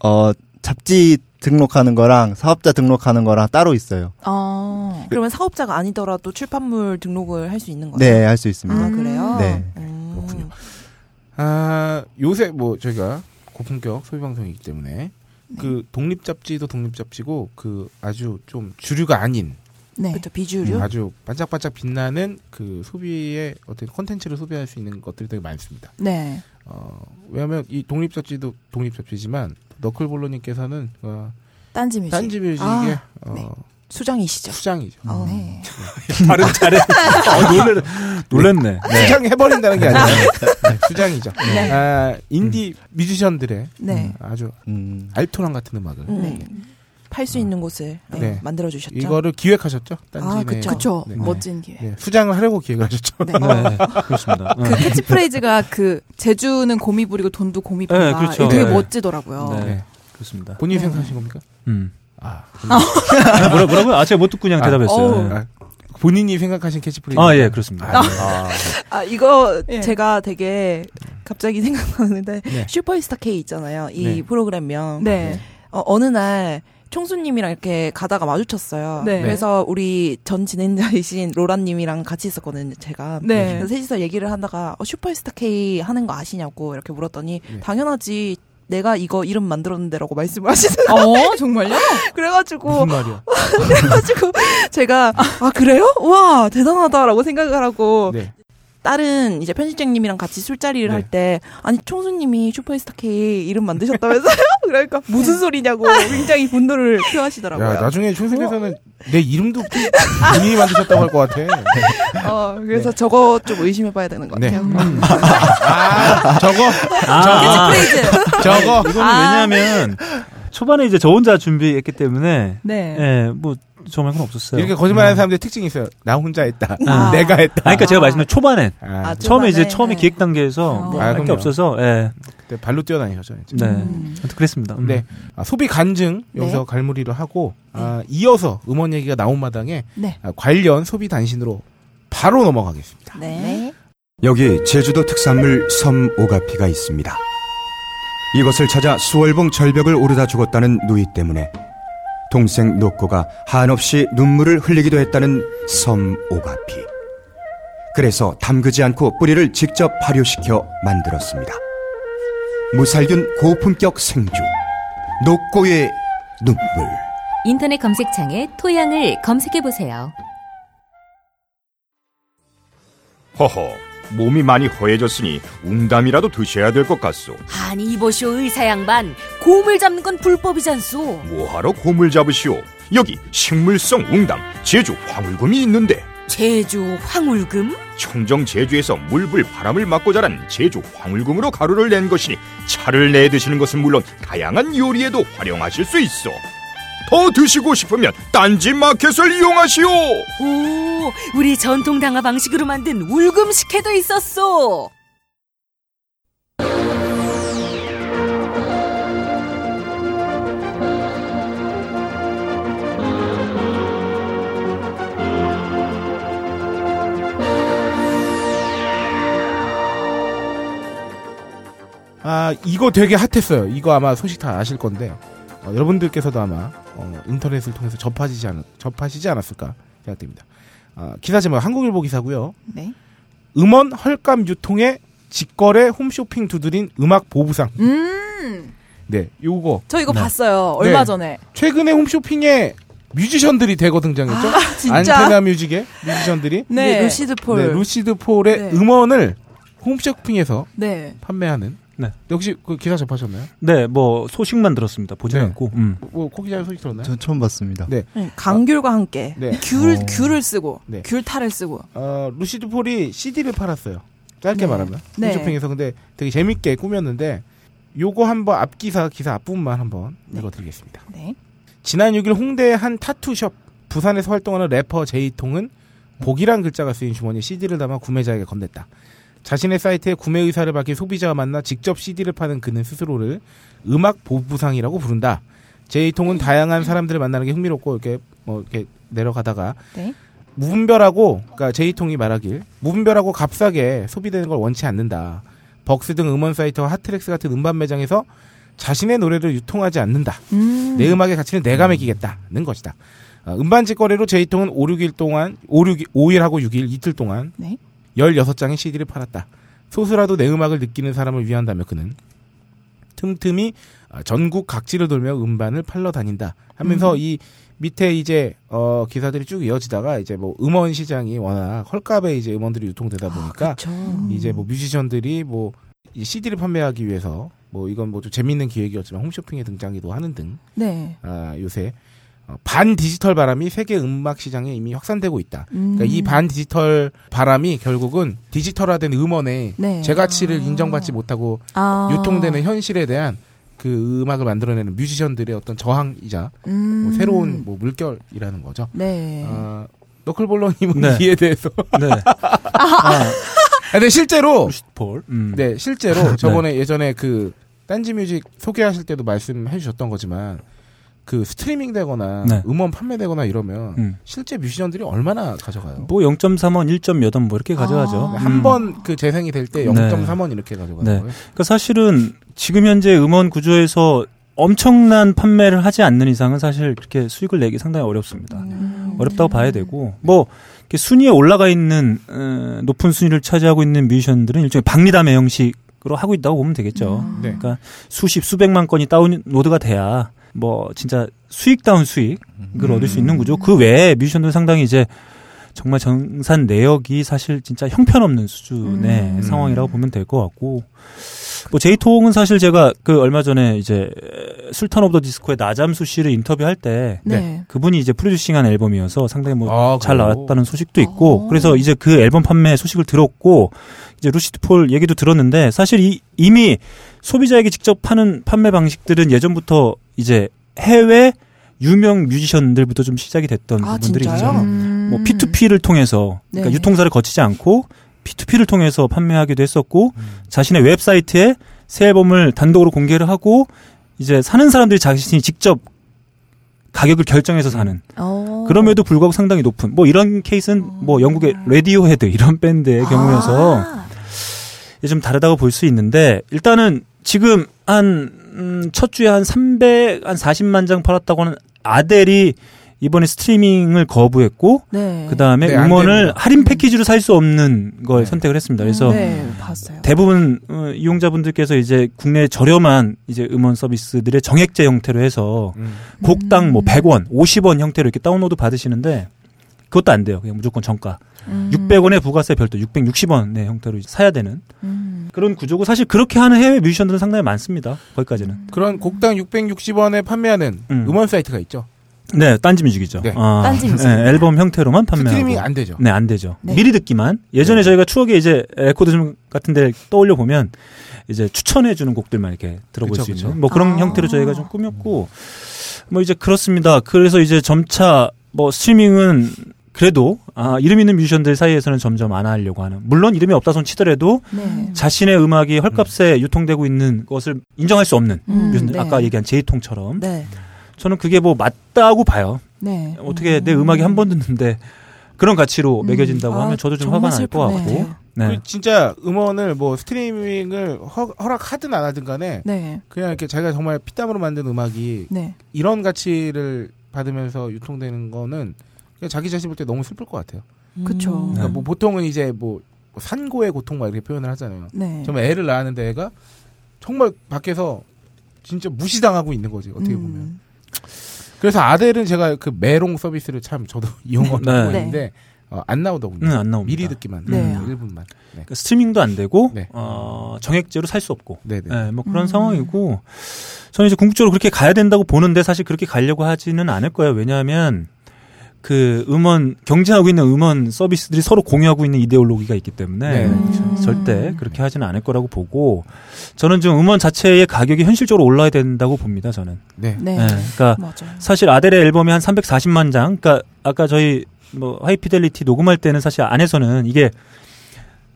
어, 잡지 등록하는 거랑 사업자 등록하는 거랑 따로 있어요. 어. 그러면 사업자가 아니더라도 출판물 등록을 할 수 있는 거예요? 네, 할 수 있습니다. 아, 그래요? 네. 음. 그렇군요. 아, 요새 뭐 저희가 고품격 소비 방송이기 때문에 그 독립 잡지도 독립 잡지고 그 아주 좀 주류가 아닌 네. 그렇죠. 비주류. 아주 반짝반짝 빛나는 그 소비의 어떤 콘텐츠를 소비할 수 있는 것들이 되게 많습니다. 네. 어, 왜냐하면 이 독립 잡지도 독립 잡지지만 너클볼러님께서는 어, 딴지 뮤직. 딴지 뮤직의 아, 어, 네. 수장이시죠. 수장이죠. 어. 네. 발음 잘해. 어, 놀래, 놀랬네. 네. 수장 해버린다는 게 아니라 네, 수장이죠. 네. 아, 인디 뮤지션들의 네. 아주 음, 알토란 같은 음악을 네. 팔수 있는 곳을 네, 네. 만들어 주셨죠. 이거를 기획하셨죠. 딴지 아. 네. 멋진. 네, 수장을 하려고 기획을 하셨죠. 네. 네, 그렇습니다. 그 캐치프레이즈가 그 재주는 곰이 부리고 돈도 곰이 번다. 네, 그렇죠. 되게 네. 멋지더라고요. 네. 네. 그렇습니다. 본인이 네. 생각하신 겁니까? 음. 아, 아, 뭐라, 뭐라고요? 아, 제가 못 듣고 그냥 아, 대답했어요. 아, 본인이 생각하신 캐치프레이즈. 아, 예, 그렇습니다. 아, 네. 아 이거 예. 제가 되게 갑자기 [laughs] 생각나는데 네. 슈퍼스타 K 있잖아요. 이 네. 프로그램명. 네. 어, 어느 날 총수님이랑 이렇게 가다가 마주쳤어요. 네. 그래서 우리 전 진행자이신 로라님이랑 같이 있었거든요. 제가. 네. 그래서 셋이서 얘기를 하다가 어, 슈퍼스타 K 하는 거 아시냐고 이렇게 물었더니 네. 당연하지. 내가 이거 이름 만들었는데라고 말씀을 하시더라고요. 어, 정말요? [laughs] 그래가지고 무슨 말이야? [laughs] 그래가지고 제가 아 그래요? 와 대단하다라고 생각을 하고 네. 다른 이제 편집장님이랑 같이 술자리를 네. 할때 아니 총수님이 슈퍼스타 K 이름 만드셨다면서요? [laughs] 그러니까 무슨 소리냐고 굉장히 분노를 표하시더라고요. 야, 나중에 총선에서는 내 이름도 본인이 만드셨다고 할 것 같아. [laughs] 어, 그래서 저거 좀 의심해봐야 되는 것 네. 같아요. 아, 저거, 아. 저거. 이거는 아. 왜냐하면 초반에 이제 저 혼자 준비했기 때문에 네. 예, 뭐 저 말고는 없었어요. 이렇게 거짓말하는 사람들의 특징이 있어요. 나 혼자 했다. 아. 내가 했다. 아니, 그러니까 제가 말씀드린 초반엔 아, 아, 처음에 이제 초반에, 처음에 네. 기획 단계에서 어. 뭐 아, 할게 그럼요. 없어서 예. 그때 발로 뛰어다니셨죠. 이제. 네. 음. 아무튼 그랬습니다. 음. 네. 아, 소비 간증 여기서 네. 갈무리를 하고 아, 이어서 음원 얘기가 나온 마당에 네. 아, 관련 소비 단신으로 바로 넘어가겠습니다. 네. 여기 제주도 특산물 섬 오가피가 있습니다. 이것을 찾아 수월봉 절벽을 오르다 죽었다는 누이 때문에 동생 노코가 한없이 눈물을 흘리기도 했다는 섬 오가피. 그래서 담그지 않고 뿌리를 직접 발효시켜 만들었습니다. 무살균 고품격 생주. 노코의 눈물. 인터넷 검색창에 토양을 검색해 보세요. 허허, 몸이 많이 허해졌으니 웅담이라도 드셔야 될 것 같소. 아니 이보시오 의사 양반 곰을 잡는 건 불법이잖소. 뭐하러 곰을 잡으시오? 여기 식물성 웅담 제주 황울금이 있는데 제주 황울금? 청정 제주에서 물불 바람을 맞고 자란 제주 황울금으로 가루를 낸 것이니 차를 내 드시는 것은 물론 다양한 요리에도 활용하실 수 있어. 더 드시고 싶으면 딴지 마켓을 이용하시오. 오, 우리 전통 당화 방식으로 만든 울금 식혜도 있었소. 아 이거 되게 핫했어요. 이거 아마 소식 다 아실 건데 어, 여러분들께서도 아마 어, 인터넷을 통해서 접하시지 않 접하시지 않았을까 생각됩니다. 아, 기사 제목 한국일보 기사고요. 네. 음원 헐감 유통에 직거래 홈쇼핑 두드린 음악 보부상. 음. 네, 요거. 저 이거 네. 봤어요. 얼마 네. 전에. 최근에 홈쇼핑에 뮤지션들이 대거 등장했죠. 아, 진짜? 안테나 뮤직의 뮤지션들이 네. 네, 루시드 폴. 네, 루시드 폴의 네. 음원을 홈쇼핑에서 네. 판매하는. 네. 혹시 그 기사 접하셨나요? 네, 뭐 소식만 들었습니다. 보지 네. 않고. 음. 뭐 코 기자 소식 들었나요? 전 처음 봤습니다. 네. 네, 강귤과 함께. 네. 귤 어. 귤을 쓰고 네. 귤탈을 쓰고. 어, 루시드 폴이 CD를 팔았어요. 짧게 네. 말하면. 네. 홈쇼핑에서 근데 되게 재밌게 꾸몄는데 요거 한번 앞기사 기사 앞부분만 한번 네. 읽어드리겠습니다. 네. 지난 6일 홍대의 한 타투숍 부산에서 활동하는 래퍼 제이통은 복이란 글자가 쓰인 주머니에 CD를 담아 구매자에게 건넸다. 자신의 사이트에 구매 의사를 밝힌 소비자와 만나 직접 CD를 파는 그는 스스로를 음악 보부상이라고 부른다. 제이통은 다양한 사람들을 만나는 게 흥미롭고 이렇게 뭐 이렇게 내려가다가 네. 무분별하고 그러니까 제이통이 말하길 무분별하고 값싸게 소비되는 걸 원치 않는다. 벅스 등 음원 사이트와 핫트랙스 같은 음반 매장에서 자신의 노래를 유통하지 않는다. 음. 내 음악의 가치는 내가 매기겠다는 것이다. 어, 음반 직 거래로 제이통은 5, 6일 동안 5, 6, 5일하고 6일 이틀 동안 네. 16장의 CD를 팔았다. 소수라도 내 음악을 느끼는 사람을 위한다며 그는 틈틈이 어, 전국 각지를 돌며 음반을 팔러 다닌다 하면서 음. 이 밑에 이제 어 기사들이 쭉 이어지다가 이제 뭐 음원 시장이 워낙 헐값에 이제 음원들이 유통되다 보니까 그쵸. 이제 뭐 뮤지션들이 뭐 이 CD를 판매하기 위해서 뭐 이건 뭐 좀 재밌는 기획이었지만 홈쇼핑에 등장기도 하는 등 네. 아, 요새 어, 반 디지털 바람이 세계 음악 시장에 이미 확산되고 있다. 음. 그러니까 이 반 디지털 바람이 결국은 디지털화된 음원의 네. 제 가치를 인정받지 못하고 아. 유통되는 현실에 대한 그 음악을 만들어내는 뮤지션들의 어떤 저항이자 음. 뭐 새로운 뭐 물결이라는 거죠. 네. 어, 너클볼러님은 네. 이에 대해서. [laughs] 네. 아, 아, 근데 실제로 폴. 음. 네 실제로 [laughs] 저번에 예전에 그 딴지 뮤직 소개하실 때도 말씀해 주셨던 거지만 그 스트리밍 되거나 네. 음원 판매되거나 이러면 음. 실제 뮤지션들이 얼마나 가져가요? 뭐 0.3원, 1.몇 원뭐 이렇게 가져가죠. 아. 음. 한번 그 재생이 될때 네. 0.3원 이렇게 가져가는 네. 그러니까 사실은 지금 현재 음원 구조에서 엄청난 판매를 하지 않는 이상은 사실 그렇게 수익을 내기 상당히 어렵습니다. 음. 어렵다고 봐야 되고 뭐 이렇게 순위에 올라가 있는 어, 높은 순위를 차지하고 있는 뮤지션들은 일종의 박리담의 형식으로 하고 있다고 보면 되겠죠. 음. 네. 그러니까 수십 수백만 건이 다운로드가 돼야 뭐 진짜 수익다운 수익을 음. 얻을 수 있는 구조. 그 외에 뮤지션들 상당히 이제 정말 정산 내역이 사실 진짜 형편없는 수준의 음. 상황이라고 보면 될 것 같고 뭐 제이통은 사실 제가 그 얼마 전에 이제 술탄 오브 더 디스코의 나잠수 씨를 인터뷰할 때 네. 그분이 이제 producing한 앨범이어서 상당히 뭐 아, 잘? 나왔다는 소식도 있고 어. 그래서 이제 그 앨범 판매 소식을 들었고 이제 루시드 폴 얘기도 들었는데 사실 이, 이미 소비자에게 직접 파는 판매 방식들은 예전부터 이제 해외 유명 뮤지션들부터 좀 시작이 됐던 아, 부분들이 진짜요? 있죠. 음. 뭐 P2P를 통해서 그러니까 네. 유통사를 거치지 않고 P2P를 통해서 판매하기도 했었고 자신의 웹사이트에 새 앨범을 단독으로 공개를 하고 이제 사는 사람들이 자신이 직접 가격을 결정해서 사는 어. 그럼에도 불구하고 상당히 높은 뭐 이런 케이스는 뭐 영국의 레디오 헤드 이런 밴드의 경우여서 아. 이게 좀 다르다고 볼 수 있는데 일단은 지금 한 음, 첫 주에 한 300, 한 40만 장 팔았다고는 아델이 이번에 스트리밍을 거부했고 네. 그 다음에 네, 안 음원을. 할인 패키지로 살 수 없는 걸 선택을 했습니다. 그래서 네, 봤어요. 대부분 어, 이용자분들께서 이제 국내 저렴한 이제 음원 서비스들의 정액제 형태로 해서 음. 곡당 뭐 100원, 50원 형태로 이렇게 다운로드 받으시는데 그것도 안 돼요. 그냥 무조건 정가. 음. 600원에 부가세 별도 660원의 형태로 사야 되는 음. 그런 구조고 사실 그렇게 하는 해외 뮤지션들은 상당히 많습니다. 거기까지는. 그런 곡당 660원에 판매하는 음. 음. 음원 사이트가 있죠. 네, 딴지 뮤직이죠. 네. 아, 딴지 뮤직. 네, 앨범 형태로만 판매하고. 스트리밍 안 되죠. 네, 안 되죠. 네. 미리 듣기만. 예전에 저희가 추억에 이제 레코드 같은 데 떠올려 보면 이제 추천해 주는 곡들만 이렇게 들어볼 그쵸, 수 그쵸. 있는 뭐 그런 아. 형태로 저희가 좀 꾸몄고 뭐 이제 그렇습니다. 그래서 이제 점차 뭐 스트리밍은 그래도 아, 이름 있는 뮤지션들 사이에서는 점점 안 하려고 하는. 물론 이름이 없다 손 치더라도 네. 자신의 음악이 헐값에 유통되고 있는 것을 인정할 수 없는 음, 뮤지션들 네. 아까 얘기한 제이통처럼 네. 저는 그게 뭐 맞다고 봐요. 네. 어떻게 내 음악이 한 번 듣는데 그런 가치로 음. 매겨진다고 아, 하면 저도 좀 화가 날 것. 같고. 네. 그 진짜 음원을 뭐 스트리밍을 허, 허락하든 안 하든 간에 네. 그냥 이렇게 자기가 정말 피땀으로 만든 음악이 네. 이런 가치를 받으면서 유통되는 거는 자기 자신 볼 때 너무 슬플 것 같아요. 그쵸. 그러니까 네. 뭐 보통은 이제 뭐 산고의 고통 막 이렇게 표현을 하잖아요. 네. 정말 애를 낳았는데 애가 정말 밖에서 진짜 무시당하고 있는 거지 어떻게 보면. 음. 그래서 아델은 제가 그 메롱 서비스를 참 저도 [laughs] 이용하고 네. 있는데 어, 안 나오더군요. 음, 안 나옵니다. 미리 듣기만. 네. 음, 1분만. 네. 그러니까 스트리밍도 안 되고 네. 어, 정액제로 살 수 없고. 네네. 네, 뭐 그런 음. 상황이고 저는 이제 궁극적으로 그렇게 가야 된다고 보는데 사실 그렇게 가려고 하지는 않을 거예요. 왜냐하면 그 음원 경쟁하고 있는 음원 서비스들이 서로 공유하고 있는 이데올로기가 있기 때문에 네. 음. 절대 그렇게 하지는 않을 거라고 보고 저는 좀 음원 자체의 가격이 현실적으로 올라야 된다고 봅니다. 저는. 네. 네. 네, 그러니까 맞아요. 사실 아델의 앨범이 한 340만 장. 그러니까 아까 저희 뭐 하이피델리티 녹음할 때는 사실 안에서는 이게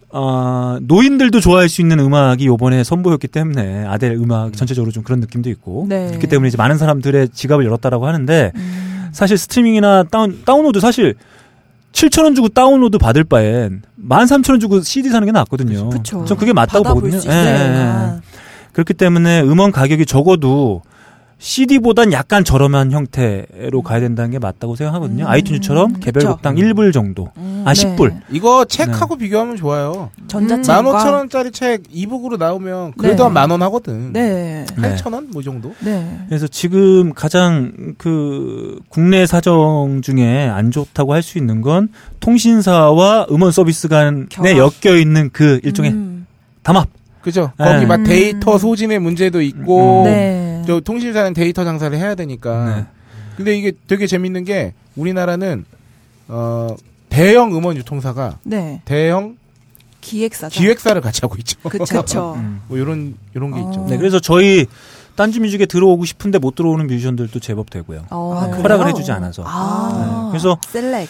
어, 노인들도 좋아할 수 있는 음악이 요번에 선보였기 때문에 아델 음악 전체적으로 좀 그런 느낌도 있고 네. 그렇기 때문에 이제 많은 사람들의 지갑을 열었다라고 하는데 음. 사실 스트리밍이나 다운 다운로드 사실 7천 원 주고 다운로드 받을 바엔 13,000원 주고 CD 사는 게 낫거든요. 그쵸. 전 그게 맞다고 보거든요. 예, 예, 예. 그렇기 때문에 음원 가격이 적어도 CD보단 약간 저렴한 형태로 가야 된다는 게 맞다고 생각하거든요. 음, 아이튠즈처럼 개별 그쵸. 곡당 1불 정도. 음, 아, 네. 10불. 이거 책하고 비교하면 좋아요. 전자책과 15,000원짜리 책 이북으로 나오면 그래도 네. 한만 원 하거든. 네. 네. 8,000원 뭐 정도? 네. 그래서 지금 가장 그 국내 사정 중에 안 좋다고 할 수 있는 건 통신사와 음원 서비스 간에. 엮여 있는 그 일종의 음. 담합. 그죠? 네. 거기 막 음. 데이터 소진의 문제도 있고 네. 저 통신사는 데이터 장사를 해야 되니까. 네. 근데 이게 되게 재밌는 게 우리나라는 어 대형 음원 유통사가 네. 대형 기획사죠. 기획사를 같이 하고 있죠. [laughs] 음. 뭐 이런 이런 게 어. 있죠. 네, 그래서 저희 딴지 뮤직에 들어오고 싶은데 못 들어오는 뮤지션들도 제법 되고요. 어. 아, 네? 허락을 해주지 않아서. 아. 네, 그래서 셀렉.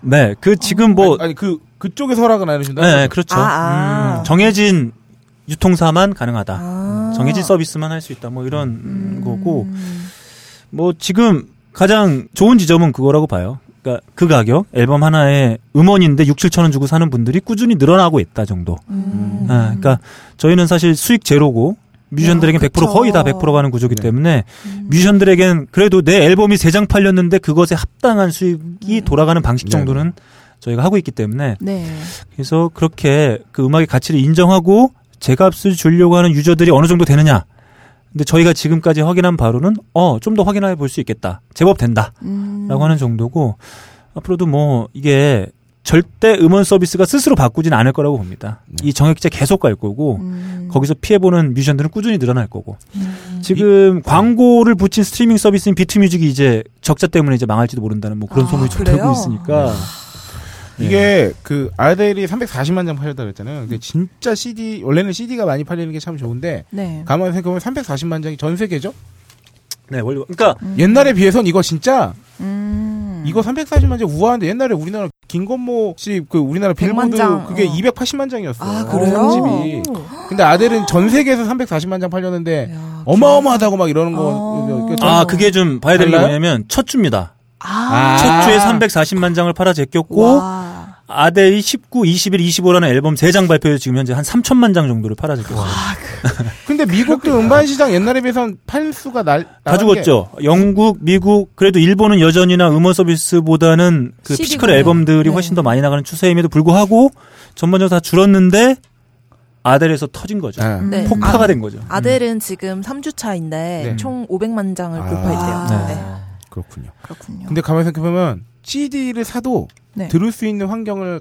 네, 그 지금 뭐 아니, 아니, 그 그쪽에서 허락은 안 해준다. 네, 그렇죠. 아, 아. 음, 정해진 유통사만 가능하다. 아. 정해진 서비스만 할 수 있다. 뭐 이런 음. 거고 뭐 지금 가장 좋은 지점은 그거라고 봐요. 그러니까 그 가격 앨범 하나에 음원인데 6, 7천 원 주고 사는 분들이 꾸준히 늘어나고 있다 정도. 음. 아, 그러니까 저희는 사실 수익 제로고 뮤지션들에겐 야, 100% 그쵸. 거의 다 100% 가는 구조기 네. 때문에 음. 뮤지션들에겐 그래도 내 앨범이 세장 팔렸는데 그것에 합당한 수익이 음. 돌아가는 방식 네. 정도는 저희가 하고 있기 때문에 네. 그래서 그렇게 그 음악의 가치를 인정하고 제 값을 주려고 하는 유저들이 어느 정도 되느냐. 근데 저희가 지금까지 확인한 바로는 어, 좀 더 확인해 볼 수 있겠다. 제법 된다. 음. 라고 하는 정도고 앞으로도 뭐 이게 절대 음원 서비스가 스스로 바꾸진 않을 거라고 봅니다. 이 정액제 계속 갈 거고 음. 거기서 피해보는 뮤지션들은 꾸준히 늘어날 거고 음. 지금 광고를 붙인 스트리밍 서비스인 비트뮤직이 이제 적자 때문에 이제 망할지도 모른다는 뭐 그런 아, 소문이 좀? 돌고 있으니까 네. 이게 그 아델이 340만 장 팔렸다 그랬잖아요. 근데 진짜 CD 원래는 CD가 많이 팔리는 게 참 좋은데 네. 가만히 생각해보면 340만 장이 전 세계죠. 네 원래 그러니까 음. 옛날에 비해선 이거 진짜 음. 이거 340만 장 우아한데 옛날에 우리나라 김건모 씨 그 우리나라 빌보드 장, 그게 어. 280만 장이었어. 아, 그래요? 집이. 근데 아델은 전 세계에서 340만 장 팔렸는데 야, 어마어마하다고 막 이러는 거. 어. 그아 그게 좀 봐야 되는 게? 뭐냐면 첫 주입니다. 아. 첫 주에 340만 장을 팔아 제꼈고 와. 아델이 19, 21, 25라는 앨범 3장 발표해서 지금 현재 한 3천만 장 정도를 팔아졌거든요. [laughs] 근데 미국도 음반 시장 옛날에 비해서는 팔수가 날, 다 죽었죠. 영국, 미국, 그래도 일본은 여전히나 음원 서비스보다는 그 physical. 앨범들이 네. 훨씬 더 많이 나가는 추세임에도 불구하고 전반적으로 다 줄었는데 아델에서 터진 거죠. 게. 네. 네. 폭파가 아, 된 거죠. 아델은 지금 3주 차인데 네. 총 500만 장을 아. 돌파했대요. 네. 네. 그렇군요. 그렇군요. 근데 가만히 생각해보면 CD를 사도 네. 들을 수 있는 환경을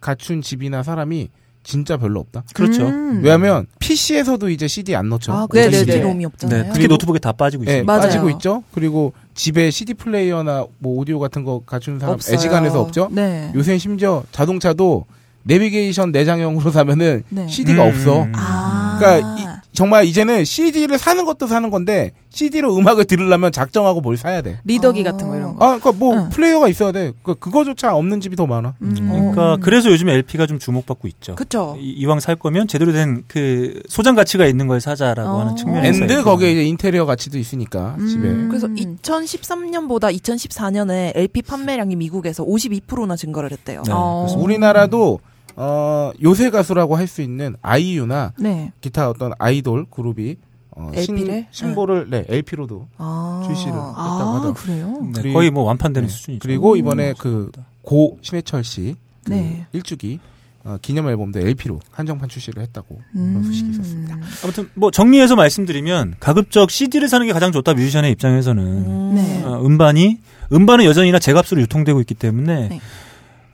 갖춘 집이나 사람이 진짜 별로 없다. 그렇죠. 음. 왜냐하면 PC에서도 이제 CD 안 넣죠. 아, 모든 그 CD. CD-롬이 없잖아요. 네, 특히 노트북에 다 빠지고 네, 있어요. 맞아요. 빠지고 있죠. 그리고 집에 CD 플레이어나 뭐 오디오 같은 거 갖춘 사람 없어요. 애지간해서 없죠. 네. 요새는 심지어 자동차도 내비게이션 내장형으로 사면은 네. CD가 음. 없어. 아. 그러니까 이- 정말 이제는 CD를 사는 것도 사는 건데 CD로 음악을 들으려면 작정하고 뭘 사야 돼. 리더기 아. 같은 거 이런 거. 아, 그러니까 뭐 응. 플레이어가 있어야 돼. 그 그거조차 없는 집이 더 많아. 음. 그러니까 그래서 요즘 LP가 좀 주목받고 있죠. 그쵸. 이- 이왕 살 거면 제대로 된 그 소장 가치가 있는 걸 사자라고 어. 하는 측면에서 and 거기에 이제 인테리어 가치도 있으니까 음. 집에. 그래서 2013년보다 2014년에 LP 판매량이 미국에서 52%나 증가를 했대요. 네, 어. 그렇습니다. 우리나라도 어, 요새 가수라고 할 수 있는 아이유나 네. 기타 어떤 아이돌 그룹이 어, LP를? 신, 신보를 네, LP로도 아. 출시를 했다고 아, 하더라고요. 그래요? 네, 그리고- 거의 뭐 완판되는 네. 수준이죠. 그리고 이번에 그 고 신해철 씨그 네. 일주기 어, 기념 앨범도 LP로 한정판 출시를 했다고 음. 그런 소식이 있었습니다. 아무튼 뭐 정리해서 말씀드리면 가급적 CD를 사는 게 가장 좋다 뮤지션의 입장에서는 음. 네. 어, 음반이 음반은 여전히나 제값으로 유통되고 있기 때문에 네.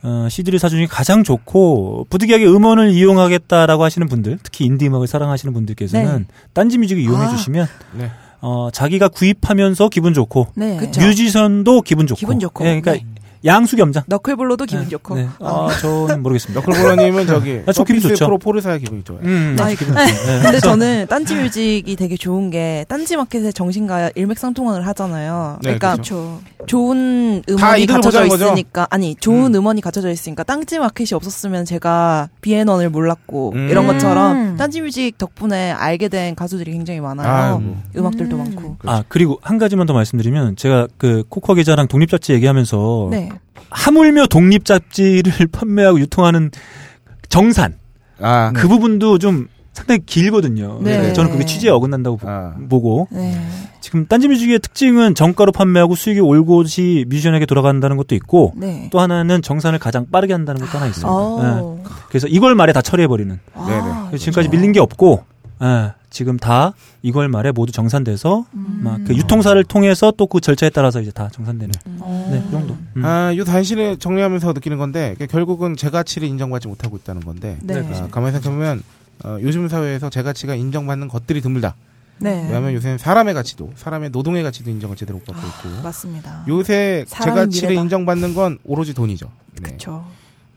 어, CD를 사주는 게 가장 좋고 부득이하게 음원을 이용하겠다라고 하시는 분들 특히 인디 음악을 사랑하시는 분들께서는 네. 딴지 뮤직을 이용해 아. 주시면 네. 어, 자기가 구입하면서 기분 좋고 네. 뮤지션도 기분 좋고 기분 좋고. 예, 그러니까 네. 양수겸장 너클볼러도 기분 네, 좋고. 네. 아, 저는 모르겠습니다. 너클볼러님은 저기 아, 저 기분 좋죠. 프로 포르사의 기분이 좋아요. 음, 아이, 기분 좋죠. 네. 근데 저는 딴지 뮤직이 되게 좋은 게 딴지 마켓의 정신과 일맥상통을 하잖아요. 네, 그러니까 그렇죠. 좋은 다 음원이 갖춰져? 있으니까 아니 좋은 음. 음. 원이 갖춰져 있으니까 딴지 마켓이 없었으면 제가 비앤원을 몰랐고 음. 이런 것처럼 음. 딴지 뮤직 덕분에 알게 된 가수들이 굉장히 많아요. 아, 뭐. 음악들도 음. 많고. 아 그리고 한 가지만 더 말씀드리면 제가 그 코코아 기자랑 독립 잡지 얘기하면서 네. 하물며 독립 잡지를 [laughs] 판매하고 유통하는 정산 아, 그 부분도 좀 상당히 길거든요. 네. 그래서 저는 그게 취지에 어긋난다고 보- 아. 보고 네. 지금 딴지 뮤직의 특징은 정가로 판매하고 수익이 올곧이 뮤지션에게 돌아간다는 것도 있고 네. 또 하나는 정산을 가장 빠르게 한다는 것도 하나 있습니다. 어. 네. 그래서 이걸 말에 다 처리해버리는. 아, 지금까지 그렇죠. 밀린 게 없고 예, 지금 다 이걸 말에 모두 정산돼서 음. 막그 유통사를 통해서 또 그 절차에 따라서 이제 다 정산되는 어. 네, 그 정도. 음. 아, 요 단신을 정리하면서 느끼는 건데 그러니까 결국은 제 가치를 인정받지 못하고 있다는 건데 네. 아, 가만히 생각해보면 어, 요즘 사회에서 제 가치가 인정받는 것들이 드물다. 네. 왜냐하면 요새는 사람의 가치도 사람의 노동의 가치도 인정을 제대로 못 받고 있고 맞습니다. 요새 제 가치를 미래다. 인정받는 건 오로지 돈이죠. 네. 그렇죠.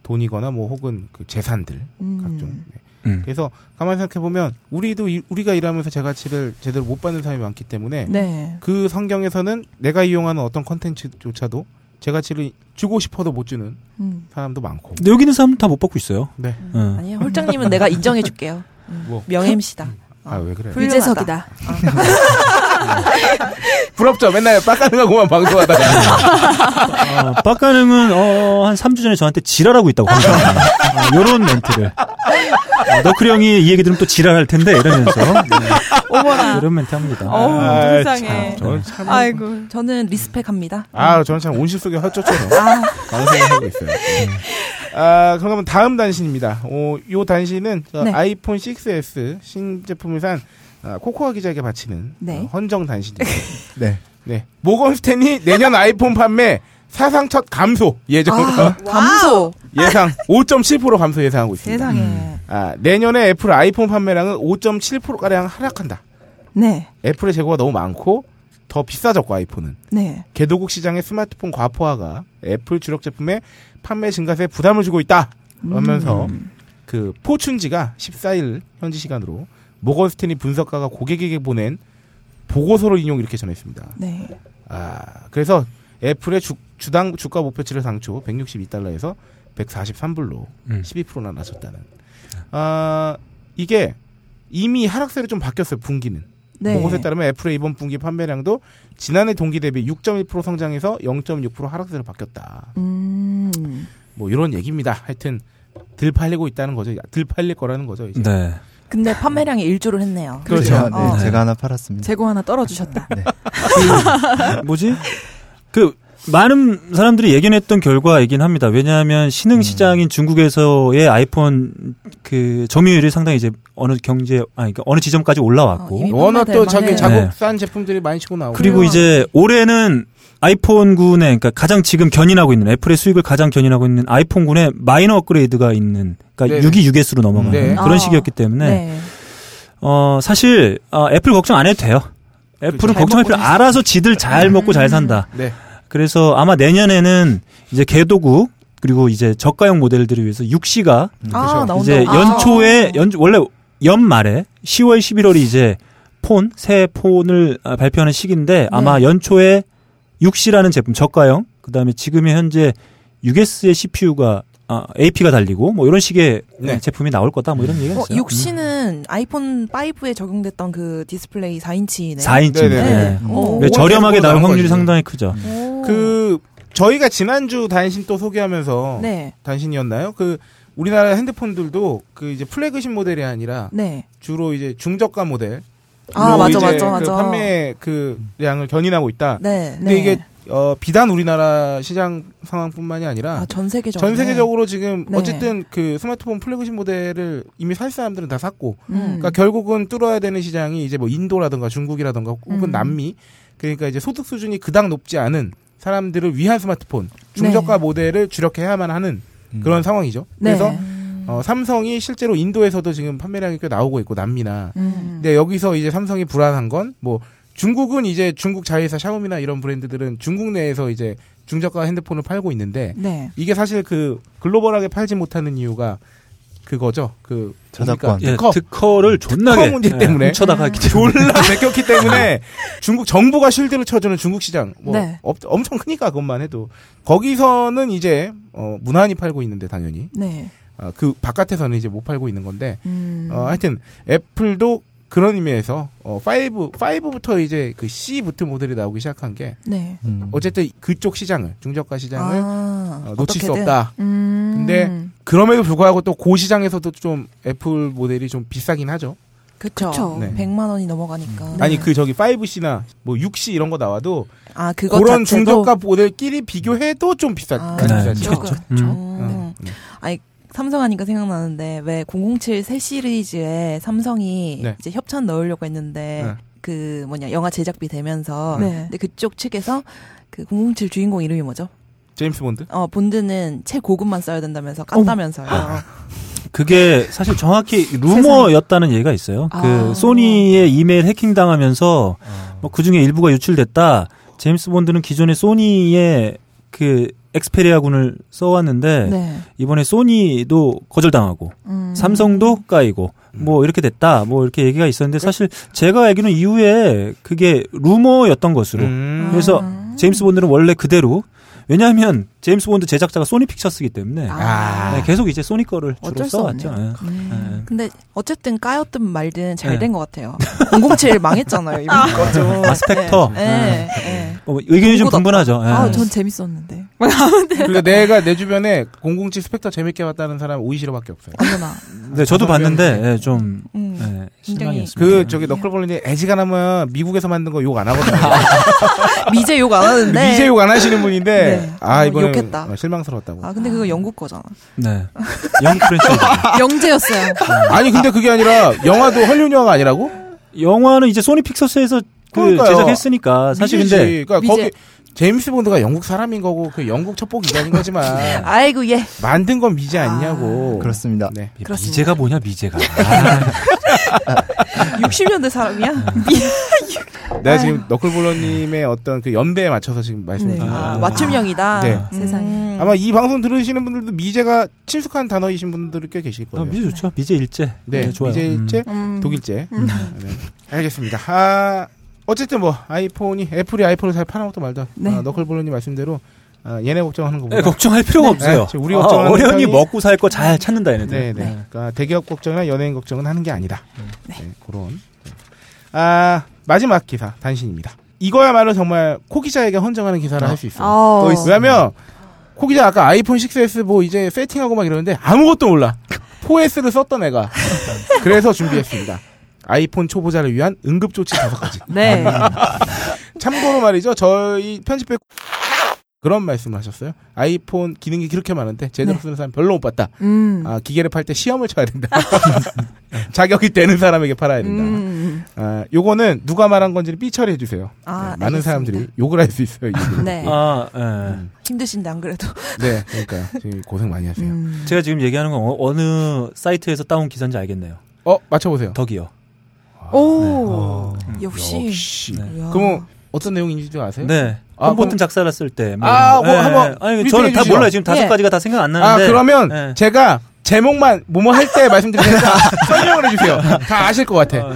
돈이거나 뭐 혹은 그 재산들 음. 각종. 네. 음. 그래서 가만히 생각해 보면 우리도 이- 우리가 일하면서 제 가치를 제대로 못 받는 사람이 많기 때문에 네. 그 성경에서는 내가 이용하는 어떤 컨텐츠조차도 제 가치를 주고 싶어도 못 주는 음. 사람도 많고. 근데 여기 있는 사람은 다 못 받고 있어요. 네. 어. 아니요 홀장님은 내가 인정해 줄게요. 뭐. 명 MC다. 아왜 그래? 훌륭하다. 유재석이다. [laughs] 부럽죠. 맨날 빡가능하고만 방송하다가. 어, 빡가능은 어, 한 3주 전에 저한테 지랄하고 있다고 합니다. 어, 요런 멘트를. 어, 너클 형이 이 얘기 들으면 또 지랄할 텐데 이러면서 네. 어머나. 이런 멘트 합니다. 어우, 아, 세상에. 참, 저는 참. 아이고. 저는 리스펙합니다. 아, 저는 참 온실 속의 헛조처럼 방송을 하고 있어요. 네. 아, 그러면 다음 단신입니다. 어, 요 단신은 저 네. 아이폰 6s 신제품을 산 아, 코코아 기자에게 바치는 네. 어, 헌정 단신입니다. 네. 네. 모건 스탠리 내년 아이폰 판매 사상 첫 감소 예정 아, [laughs] 감소. [laughs] 예상 5.7% 감소 예상하고 있습니다. 세상에. 아, 내년에 애플 아이폰 판매량은 5.7% 가량 하락한다. 네. 애플의 재고가 너무 많고 더 비싸졌고 아이폰은. 네. 개도국 시장의 스마트폰 과포화가 애플 주력 제품의 판매 증가세에 부담을 주고 있다. 그러면서 음. 그 포춘지가 14일 현지 시간으로 모건 스탠리 분석가가 고객에게 보낸 보고서를 인용 이렇게 전했습니다. 네. 아, 그래서 애플의 주, 주당 주가 목표치를 당초 162달러에서 143불로 음. 12%나 낮췄다는. 아, 이게 이미 하락세로 좀 바뀌었어요, 분기는. 네. 보고서에 따르면 애플의 이번 분기 판매량도 지난해 동기 대비 6.1% 성장해서 0.6% 하락세로 바뀌었다. 음. 뭐 이런 얘기입니다. 하여튼 들 팔리고 있다는 거죠. 들 팔릴 거라는 거죠. 이제. 네. 근데 판매량이 일조를 했네요. 그렇죠. 네, 어. 제가 하나 팔았습니다. 재고 하나 떨어주셨다. 뭐지? 그 많은 사람들이 예견했던 결과이긴 합니다. 왜냐하면 신흥 시장인 중국에서의 아이폰 그 점유율이 상당히 이제 어느 경제 아니 그러니까 어느 지점까지 올라왔고 워낙 또 자기 네. 자국산 제품들이 많이 치고 나오고 그리고 이제 올해는 아이폰군의 그러니까 가장 지금 견인하고 있는 애플의 수익을 가장 견인하고 있는 아이폰군의 마이너 업그레이드가 있는 그러니까 네. 6이 6S로 넘어가는 네. 그런 아. 시기였기 때문에 네. 어 사실 어, 애플 걱정 안 해도 돼요. 애플은 그렇죠. 걱정할 필요 알아서 지들 잘 먹고 잘 산다. 네. 그래서 아마 내년에는 이제 개도국 그리고 이제 저가형 모델들을 위해서 6시가 아, 나온다. 이제 아. 연초에 연 원래 연말에 10월 11월이 이제 폰 새 폰을 아, 발표하는 시기인데 아마 네. 연초에 6시라는 제품 저가형 그다음에 지금이 현재 6S의 CPU가 아, AP가 달리고 뭐 이런 식의 네. 제품이 나올 거다 뭐 이런 얘기가 어, 있어요. 6C는 아이폰 5에 적용됐던 그 디스플레이 4인치네. 4인치. 네네. 네. 오. 네, 저렴하게 나올 확률이 거지. 상당히 크죠. 그 저희가 지난주 단신 또 소개하면서 네. 단신이었나요? 그 우리나라 핸드폰들도 그 이제 플래그십 모델이 아니라 네. 주로 이제 중저가 모델 아, 맞아, 이제 맞아, 그 맞아. 판매 그 량을 견인하고 있다. 네. 근데 네. 이게 어 비단 우리나라 시장 상황뿐만이 아니라 아, 전 세계적으로. 전 세계적으로 지금 네. 어쨌든 그 스마트폰 플래그십 모델을 이미 살 사람들은 다 샀고 음. 그러니까 결국은 뚫어야 되는 시장이 이제 뭐 인도라든가 중국이라든가 혹은 음. 남미 그러니까 이제 소득 수준이 그닥 높지 않은 사람들을 위한 스마트폰 중저가 모델을 주력해야만 하는 그런 상황이죠. 네. 그래서 어, 삼성이 실제로 인도에서도 지금 판매량이 꽤 나오고 있고 남미나 음. 근데 여기서 이제 삼성이 불안한 건뭐 중국은 이제 중국 자회사 샤오미나 이런 브랜드들은 중국 내에서 이제 중저가 핸드폰을 팔고 있는데 네. 이게 사실 그 글로벌하게 팔지 못하는 이유가 그거죠. 그 저작권. 예, 특허. 특허를 존나게 특허 문제 예, 때문에 했기 때문에 졸라 [laughs] 베꼈기 때문에 중국 정부가 shield를 쳐주는 중국 시장 뭐 네. 없- 엄청 크니까 그것만 해도 거기서는 이제 어, 무난히 팔고 있는데 당연히 네. 어, 그 바깥에서는 이제 못 팔고 있는 건데 음. 어, 하여튼 애플도 그런 의미에서 어, 5, 5부터 이제 그 C 붙은 모델이 나오기 시작한 게 네. 음. 어쨌든 그쪽 시장을 중저가 시장을 아, 어, 놓칠 수 어떻게든. 없다. 음. 근데 그럼에도 불구하고 또그 시장에서도 좀 애플 모델이 좀 비싸긴 하죠. 그쵸. 그쵸. 네. 100만 원이 넘어가니까. 아니 그 저기 5C나 뭐 6C 이런 거 나와도 아, 그거 그런 자체도 중저가 모델끼리 비교해도 좀 비싸. 아, 네, 비싸죠. 그렇죠. 음. 음. 아니 삼성 하니까 생각나는데 왜 007 새 시리즈에 삼성이 네. 이제 협찬 넣으려고 했는데 네. 그 뭐냐 영화 제작비 되면서 네. 근데 그쪽 측에서 그 007 주인공 이름이 뭐죠? 제임스 본드? 어 본드는 최고급만 써야 된다면서 깠다면서요. 그게 사실 정확히 [laughs] 루머였다는 얘기가 있어요. 그 아. 소니의 이메일 해킹 당하면서 뭐 그 중에 일부가 유출됐다. 제임스 본드는 기존에 소니의 그 엑스페리아군을 써왔는데 네. 이번에 소니도 거절당하고 음. 삼성도 까이고 뭐 이렇게 됐다. 뭐 이렇게 얘기가 있었는데 사실 제가 알기로는 이후에 그게 루머였던 것으로. 음. 그래서 아. 제임스 본드는 원래 그대로 왜냐하면 제임스 본드 제작자가 소니 픽처스기 때문에 아. 네, 계속 이제 소니 거를 주로 써왔죠. 없네요. 예. 예. 근데 어쨌든 까였든 말든 잘 네. 된것 같아요. 007 망했잖아요. 이번 거. 아, 스펙터? 네. 네. 네. 어, 의견이 좀. 분분하죠. 예. 아, 전 재밌었는데. 그러니까 내가 내 주변에 007 스펙터 재밌게 봤다는 사람 오이시로밖에 없어요. 아무나. 네, 저도 봤는데 예, 좀 음. 예, 굉장히 실망이었습니다. 그 저기 너클볼러님이 애지간하면 미국에서 만든 거 욕 안 하거든요. [laughs] 미제 욕 안 하는데. 미제 욕 안 하시는 분인데 네. 아 어, 이번에 욕했다. 실망스러웠다고. 아 근데 그거 영국 거잖아. 네. [laughs] 영 프렌치. 영제였어요. [laughs] 아니 근데 그게 아니라 영화도 헐리우드 영화가 아니라고? 영화는 이제 소니 픽처스에서 그 그러니까요. 제작했으니까 사실. 근데 그러니까 미제. 거기 제임스 본드가 영국 사람인 거고 그 영국 첩보 기관인 거지만 [laughs] 아이고 예. 만든 건 미제 아니냐고. 그렇습니다. 네. 그렇습니다. 미제가 뭐냐 미제가. [laughs] 아, 60년대 사람이야? [laughs] 내가 지금 너클볼러님의 어떤 그 연배에 맞춰서 지금 말씀을 네. 드린 아, 거예요. 맞춤형이다. 네. 세상에. 음. 아마 이 방송 들으시는 분들도 미제가 친숙한 단어이신 분들이 꽤 계실 아, 거예요. 미제 좋죠. 미제 일제. 네, 좋아요. 미제 일제, 음. 독일제. 네. 알겠습니다. 아, 어쨌든 뭐 아이폰이 애플이 아이폰을 잘 파는 것도 말도. 네. 아, 너클볼러님 말씀대로 아, 얘네 걱정하는 거보다. 네, 걱정할 필요가 없어요. 네, 우리 아, 걱정하는 어련히 먹고 살 거 잘 찾는다 얘네들. 네, 네. 그러니까 대기업 걱정이나 연예인 걱정은 하는 게 아니다. 네, 그런. 아 마지막 기사 단신입니다. 이거야말로 정말 코 기자에게 헌정하는 기사를 할수 있어요. 아, 또 있어. 왜냐하면 코 기자 아까 아이폰 6S 뭐 이제 세팅하고 막 이러는데 아무것도 몰라. 4S를 썼던 애가. [laughs] 그래서 준비했습니다. 아이폰 초보자를 위한 응급조치 다섯 가지. [laughs] 네. 참고로 말이죠. 저희 편집회 그런 말씀을 하셨어요. 아이폰 기능이 그렇게 많은데 제대로 네. 쓰는 사람 별로 못 봤다. 음. 아, 기계를 팔 때 시험을 쳐야 된다. [laughs] 자격이 되는 사람에게 팔아야 된다. 음. 아, 요거는 누가 말한 건지를 삐처리해 주세요. 아, 네, 많은 사람들이 욕을 할 수 있어요. [laughs] 네. 아, 예. 힘드신데 안 그래도. 네, 그러니까 지금 고생 많이 하세요. 음. 제가 지금 얘기하는 건 어, 느 사이트에서 따온 기사인지 알겠네요. 어, 맞춰보세요. 덕이요. 오. 네. 역시. 역시. 야. 그럼 어떤 내용인지 아세요? 네. 아, 홈 버튼 그럼- 작살났을 때. 뭐 아. 뭐 예, 한번 예. 아니, 저는 다. 몰라요. 지금 다섯 예. 가지가 다 생각 안 아, 나는데. 그러면 예. 제가 제목만 뭐뭐 할 때 말씀드릴 테니까 [laughs] 설명을 해주세요. 다 아실 것 같아. 아,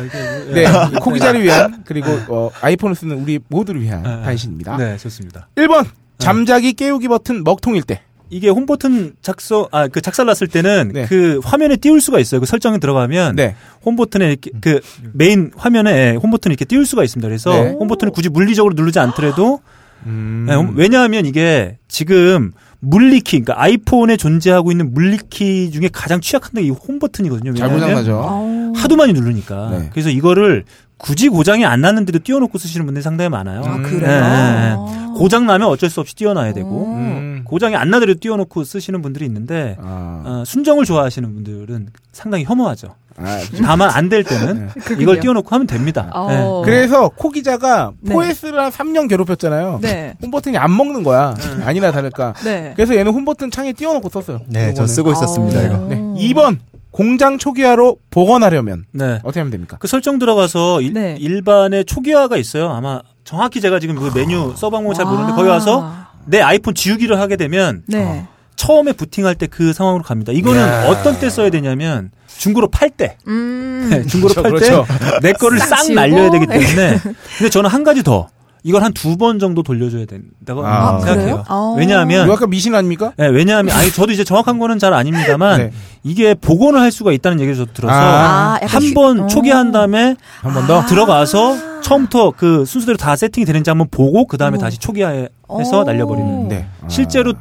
예. 네, 코기자를 위한 그리고 어, 아이폰을 쓰는 우리 모두를 위한 예, 예. 단신입니다. 네, 좋습니다. 1번 잠자기 깨우기 버튼 먹통일 때. 이게 홈 버튼 작성 아 그 작살났을 때는 네. 그 화면에 띄울 수가 있어요. 그 설정에 들어가면 네. 홈 버튼에 이렇게 그 메인 화면에 홈 버튼을 이렇게 띄울 수가 있습니다. 그래서 네. 홈 버튼을 굳이 물리적으로 누르지 않더라도 음. 네, 홈- 왜냐하면 이게 지금 물리키 그러니까 아이폰에 존재하고 있는 물리키 중에 가장 취약한 게 이 홈 버튼이거든요. 잘 왜냐하면 고장나죠. 아우. 하도 많이 누르니까. 네. 그래서 이거를 굳이 고장이 안 났는데도 띄워놓고 쓰시는 분들이 상당히 많아요. 음. 그래요? 네, 네, 네. 고장 나면 어쩔 수 없이 띄워놔야 되고 음. 고장이 안 나더라도 띄워놓고 쓰시는 분들이 있는데 아, 어, 순정을 좋아하시는 분들은 상당히 혐오하죠. 아, 다만 안 될 때는 이걸 띄워놓고 하면 됩니다. 어. 그래서 코 기자가 네. 4S를 한 3년 괴롭혔잖아요. 네. 홈 버튼이 안 먹는 거야. 아니나 다를까. 네. 그래서 얘는 홈 버튼 창에 띄워놓고 썼어요. 네, 저 요거는. 쓰고 있었습니다, 아. 이거. 네. 2번 공장 초기화로 복원하려면 네. 어떻게 하면 됩니까? 그 설정 들어가서 일, 네. 일반의 초기화가 있어요. 아마 정확히 제가 지금 그 메뉴 써방법을 잘 모르는데 아. 거기 와서 내 아이폰 지우기를 하게 되면 네. 처음에 부팅할 때 그 상황으로 갑니다. 이거는 야. 어떤 때 써야 되냐면 중고로 팔 때. 음. 네, [laughs] 중고로 그렇죠, 팔때 그렇죠. 내 거를 싹. 날려야 되기 네. 때문에. 근데 저는 한 가지 더. 이걸 한 두 번 정도 돌려줘야 된다고 아, 생각해요. 그래요? 아. 왜냐하면 이거 약간 미신 아닙니까? 네, 왜냐하면 아니 저도 이제 정확한 거는 잘 아닙니다만 [laughs] 네. 이게 복원을 할 수가 있다는 얘기를 저도 들어서 아, 약간 한 휴- 번 어. 초기화한 다음에 한 번 더. 들어가서 처음부터 그 순서대로 다 세팅이 되는지 한번 보고 그 다음에 어. 다시 초기화해서 어. 날려버리는. 네. 아. 실제로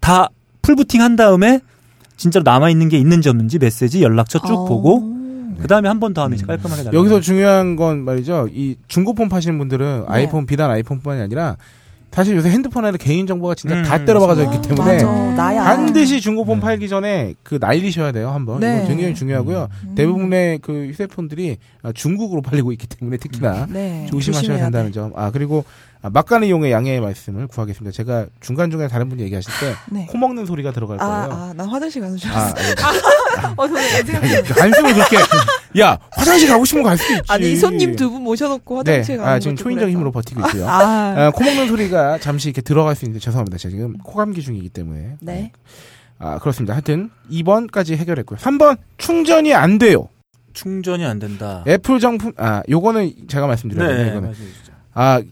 다 풀부팅 한 다음에 진짜로 남아 있는 게 있는지 없는지 메시지 연락처 쭉 어. 보고 그 다음에 한 번 더 하면 이제 깔끔하게 날려. 여기서 중요한 건 말이죠. 이 중고폰 파시는 분들은 아이폰 비단 아이폰뿐만이 아니라 사실 요새 핸드폰 안에 개인 정보가 진짜 음, 다 때려박아져 있기 때문에 맞아. 나야. 반드시 중고폰 팔기 전에 그 날리셔야 돼요 한번. 네. 이건 굉장히 중요하고요. 대부분의 그 휴대폰들이 아, 중국으로 팔리고 있기 때문에 특히나 네. 조심하셔야 된다는 돼. 점. 아 그리고 아, 막간의 이용의 양해의 말씀을 구하겠습니다. 제가 중간 중간에 다른 분이 얘기하실 때 [laughs] 코 네. 먹는 소리가 들어갈 거예요. 아, 아, 난 화장실 가는 줄 아, 알았어. [laughs] 어, 저는 한숨을 그렇게 야 화장실 가고 싶으면 갈 수도 있지. 아니, 손님 두 분 모셔놓고 네, 화장실 가는 아 지금 초인적. 힘으로 버티고 있고요. 아. 아, 코 먹는 소리가 잠시 이렇게 들어갈 수 있는데 죄송합니다. 제가 지금 코감기 중이기 때문에. 네. 아 그렇습니다. 하여튼 2번까지 해결했고요. 3번 충전이 안 돼요. 충전이 안 된다. 애플 정품 아 요거는 제가 말씀드려요. 네, 이거는 맞아요. 아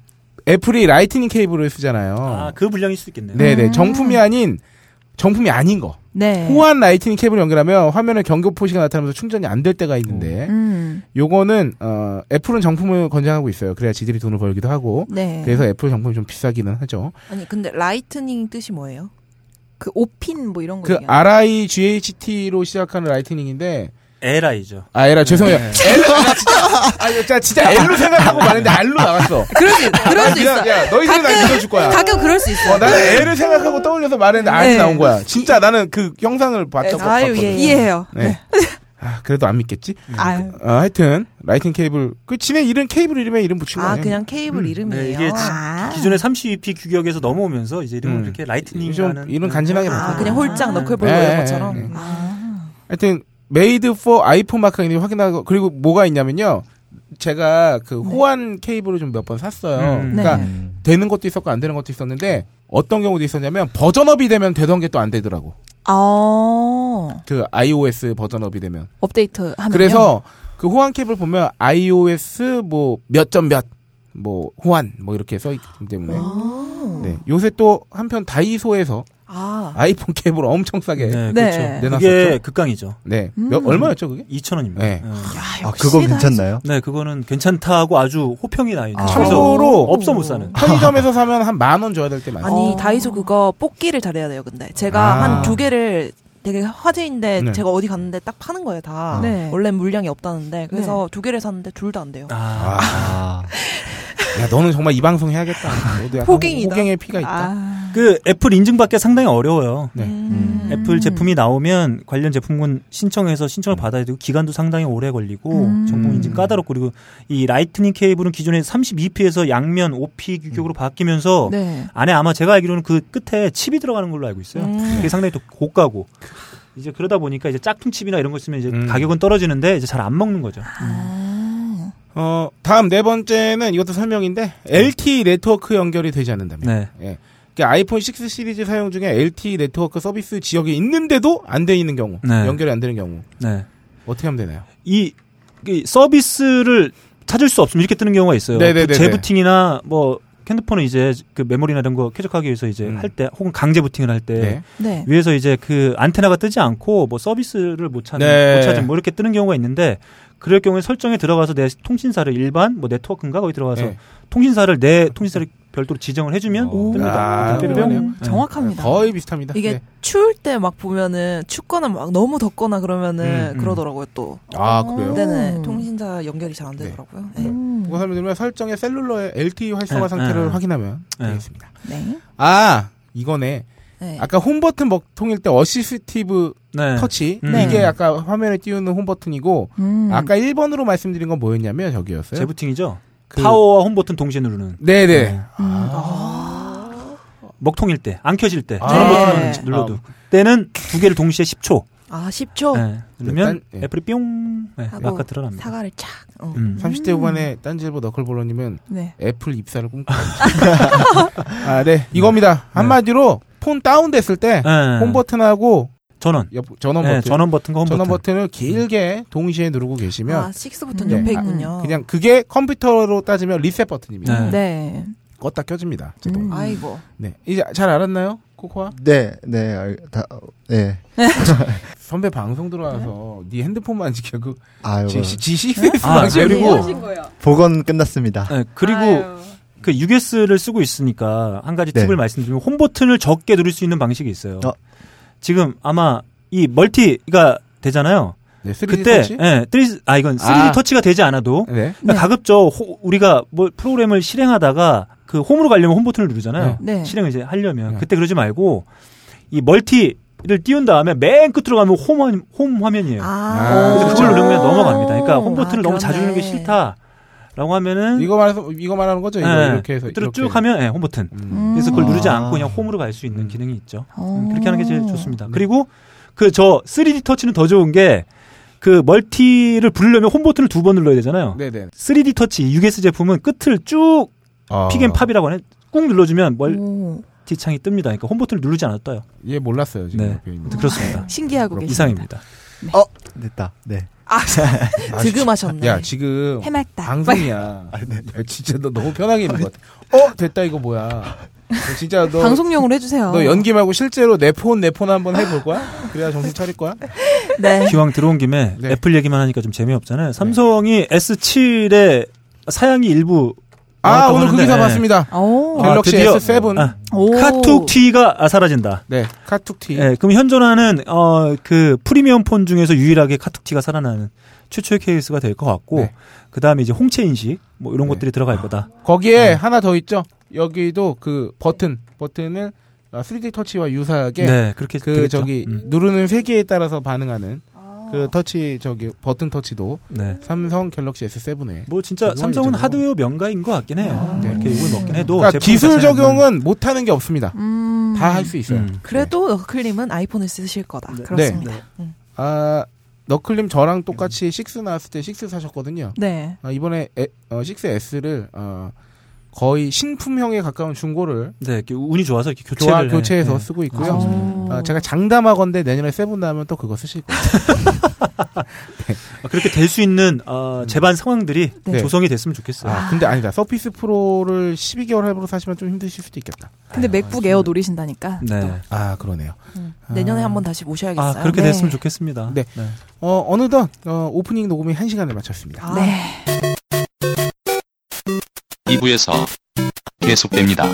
애플이 Lightning 케이블을 쓰잖아요. 아, 그 불량일 수 있겠네요. 네네 음. 정품이 아닌 정품이 아닌 거. 네. 호환 Lightning 케이블 연결하면 화면에 경고 표시가 나타나면서 충전이 안 될 때가 있는데 음. 요거는 어 애플은 정품을 권장하고 있어요. 그래야 지들이 돈을 벌기도 하고. 네. 그래서 애플 정품이 좀 비싸기는 하죠. 아니, 근데 Lightning 뜻이 뭐예요? 그 오핀 뭐 이런 거. 그 얘기하는 RI GHT로 시작하는 Lightning인데 L I죠. 아 L I 죄송해요. 네. L 나 진짜 아 진짜 진짜 L로 생각하고 말했는데 R로 나갔어. 그럴 수, 그럴 수 있어. 야 너희들이 날 믿어줄 거야. 가끔 그럴 수 있어. 어, 나는 L을 생각하고 떠올려서 말했는데 R이 네. 나온 거야. 진짜 나는 그 영상을 봤, 네. 아유, 예, 예. 이해해요. 네. [laughs] 아, 그래도 안 믿겠지? 아유. 어, 하여튼 Lightning 케이블 그 지네 이름 케이블 이름에 이름 붙인 거 아? 그냥 케이블 음. 이름이에요. 네, 이게 아. 기존의 32핀 규격에서 넘어오면서 이제 이름을 음. 이렇게 좀 Lightning이라는 이름 간지나게 아, 바꿔. 그냥 홀짝 네, 이런 것처럼. 네, 네. 아. 하여튼 Made for iPhone 마크가 있는지 확인하고 그리고 뭐가 있냐면요. 제가 그 호환 케이블을 좀 몇 번 샀어요. 음. 그러니까 네. 되는 것도 있었고 안 되는 것도 있었는데 어떤 경우도 있었냐면 version up이 되면 되던 게 또 안 되더라고. 아. 그 iOS version up이 되면. 업데이트 하면. 그래서 그 호환 케이블 보면 iOS 뭐 몇 점 몇 뭐 호환 뭐 이렇게 써 있기 때문에 아. 네 요새 또 한편 다이소에서 아. 아이폰 캡을 엄청 싸게 네, 네. 그렇죠. 내놨었죠. 그게 극강이죠. 네. 음. 몇- 얼마였죠 그게? 2,000원입니다. 네. 아, 그거 괜찮나요? 네, 그거는 괜찮다고 아주 호평이 나 있는. 아. 참고로 없어 못 사는. 편의점에서 사면 한 만 원 줘야 될 때 많아요. 아니 다이소 그거 뽑기를 잘해야 돼요. 근데 제가 아. 한두 개를 되게 화제인데 네. 제가 어디 갔는데 딱 파는 거예요 다. 네. 원래 물량이 없다는데 그래서 두 개를 샀는데 둘 다 안 돼요. 아, 아. 야 너는 정말 이 방송 해야겠다. 너도 호갱이다. 호갱의 피가 있다. 아. 그 애플 인증받기 상당히 어려워요. 네. 음. 애플 제품이 나오면 관련 제품군 신청해서 신청을 받아야 되고 기간도 상당히 오래 걸리고 음. 정보 인증 까다롭고 그리고 이 Lightning 케이블은 기존에 32P에서 양면 5P 규격으로 바뀌면서 네. 안에 아마 제가 알기로는 그 끝에 칩이 들어가는 걸로 알고 있어요. 음. 그게 상당히 또 고가고 이제 그러다 보니까 이제 짝퉁 칩이나 이런 거 쓰면 이제 음. 가격은 떨어지는데 이제 잘 안 먹는 거죠. 아. 어 다음 네 번째는 이것도 설명인데 LTE 네트워크 연결이 되지 않는다면. 네. 예. 그러니까 아이폰 6 시리즈 사용 중에 LTE 네트워크 서비스 지역에 있는데도 안 돼 있는 경우, 네. 연결이 안 되는 경우 네. 어떻게 하면 되나요? 이, 이 서비스를 찾을 수 없으면 이렇게 뜨는 경우가 있어요. 네네네네. 그 재부팅이나 뭐 핸드폰은 이제 그 메모리나 이런 거 쾌적하기 위해서 이제 음. 할때 혹은 강제 부팅을 할때 네. 네. 위에서 이제 그 안테나가 뜨지 않고 뭐 서비스를 못 찾는 네. 못 찾은 뭐 이렇게 뜨는 경우가 있는데 그럴 경우에 설정에 들어가서 내 통신사를 일반 뭐 네트워크인가 거기 들어가서 네. 통신사를 내 통신사를 별도로 지정을 해주면 오. 뜹니다. 아, 뿅뿅. 그러네요. 네. 정확합니다. 거의 비슷합니다. 이게 네. 추울 때 막 보면은 춥거나 막 너무 덥거나 그러면은 음, 음. 그러더라고요 또. 아 그래요? 네네 통신사 연결이 잘 안 되더라고요. 네. 음. 그거 설명드리면 설정의 cellular의 LTE 활성화 네, 상태를 네. 확인하면 네. 되겠습니다. 네. 아 이거네. 네. 아까 홈 버튼 먹통일 때 Assistive 네. 터치 음. 이게 아까 화면에 띄우는 홈 버튼이고 음. 아까 1번으로 말씀드린 건 뭐였냐면 저기였어요. 재부팅이죠. 그- 파워와 홈 버튼 동시에 누르는. 네네. 네. 아. 먹통일 때, 안 켜질 때, 아, 전원 버튼만 네. 눌러도. 때는 두 개를 동시에 10초. 아 10초 네. 누르면 일단, 예. 애플이 뿅 네, 아까 드러납니다. 사과를 착. 어. 음. 30대 후반에 딴지일보 너클볼러님은 네. 애플 입사를 꿈꾸고 [laughs] 아, 네. 이겁니다. 한마디로 폰 다운됐을 때 네. 홈 버튼하고 전원. 옆, 전원 네, 버튼 전원 버튼과 홈 전원 버튼. 버튼을 길게 동시에 누르고 계시면 아 6 버튼 네. 옆에 아, 있군요. 그냥 그게 컴퓨터로 따지면 리셋 버튼입니다. 네. 네. 껐다 켜집니다. 자동. 음. 아이고. 네. 이제 잘 알았나요? 코코아? 네, 네, 알, 다, 네. [laughs] 선배 방송 들어와서 네 핸드폰만 지켜 그 아유, 지, 지, GCS [laughs] 아, 방 그리고 복원 끝났습니다. 네, 그리고 그 US를 쓰고 있으니까 한 가지 네. 팁을 말씀드리면 홈 버튼을 적게 누를 수 있는 방식이 있어요. 어. 지금 아마 이 멀티가 되잖아요. 네, 3D 그때 터치? 예, 3D, 아 이건 3D 아. 터치가 되지 않아도 네. 그러니까 가급적 호- 우리가 뭐 프로그램을 실행하다가 그 홈으로 가려면 홈 버튼을 누르잖아요. 네. 실행을 이제 하려면 네. 그때 그러지 말고 이 멀티를 띄운 다음에 맨 끝으로 가면 홈, 화면- 홈 화면이에요. 아, 그래서. 그걸 누르면 넘어갑니다. 그러니까 홈 아, 버튼을 너무 자주 누르는 게. 싫다 라고 하면은 이거 말해서 이거 말하는 거죠? 이거 예, 이렇게 해서 끝으로 이렇게. 쭉 하면 예, 홈 버튼. 음. 그래서 그걸 아. 누르지 않고 그냥 홈으로 갈 수 있는 기능이 있죠. 어. 음, 그렇게 하는 게 제일 좋습니다. 네. 그리고 그 저 3D 터치는 더 좋은 게 그 멀티를 부르려면 홈 버튼을 두 번 눌러야 되잖아요. 네네. 3D 터치 US 제품은 끝을 쭉 아. Peek and Pop이라고 하네. 꾹 눌러주면 멀티 오. 창이 뜹니다. 그러니까 홈 버튼을 누르지 않아도 떠요. 얘 몰랐어요 지금. 네. 그렇습니다. 신기하고 계십니다. 이상입니다. 어, 됐다. 네. 아 아, 득음하셨네. 야 지금 해맑다. 방송이야. 야, 진짜 너 너무 편하게 있는 것 같아. 어 됐다 이거 뭐야? 너 진짜 너 방송용으로 해주세요. 너 연기 말고 실제로 내 폰 내 폰 한번 해볼 거야? 그래야 정신 차릴 거야? [laughs] 네. 기왕 들어온 김에 네. 애플 얘기만 하니까 좀 재미없잖아요. 삼성이 S7의 사양이 일부 아 오늘 그 기사 네. 봤습니다. 오. 아, 갤럭시 드디어- S7. 아, 오. 카툭 튀가 사라진다. 네 카툭튀. 예, 그럼 현존하는 어 그 프리미엄 폰 중에서 유일하게 카툭튀가 사라지는 최초의 케이스가 될 것 같고 네. 그 다음에 이제 홍채 인식 뭐 이런 네. 것들이 들어갈 거다. 거기에 하나 더 있죠. 여기도 그 버튼 버튼을 아, 3D 터치와 유사하게 네, 그렇게 그 되겠죠. 저기 음. 누르는 세기에 따라서 반응하는 그 터치 저기 버튼 터치도 네. 삼성 갤럭시 S7에 뭐 진짜 삼성은. 하드웨어 명가인 것 같긴 해요. 네. 이렇게 이걸 먹긴 해도 그러니까 기술 적용은 못 하는 게 없습니다. 음. 다할 수 있어요. 음. 그래도 너클님은 아이폰을 쓰실 거다. 네. 그렇습니다. 음. 아 너클님 저랑 똑같이 6 나왔을 때6 사셨거든요. 네. 아, 이번에 에, 어, 6S를 어, 거의 신품형에 가까운 중고를 네, 이렇게 운이 좋아서 이렇게 교화, 교체를 교체해서 네. 쓰고 있고요. 오. 아, 제가 장담하건데 내년에 seven 나면 또 그거 쓰실 거예요. [laughs] 네. 그렇게 될 수 있는 어, 제반 상황들이 네. 조성이 됐으면 좋겠어요. 아, 근데 아니다. Surface Pro를 12개월 할부로 사시면 좀 힘드실 수도 있겠다. 근데 MacBook Air 노리신다니까. 네. 아, 그러네요. 내년에 한번 다시 모셔야겠어요. 아, 그렇게 네. 됐으면 좋겠습니다. 네. 어, 어느덧 어, 오프닝 녹음이 1 시간을 마쳤습니다. 네. 2부에서 계속됩니다.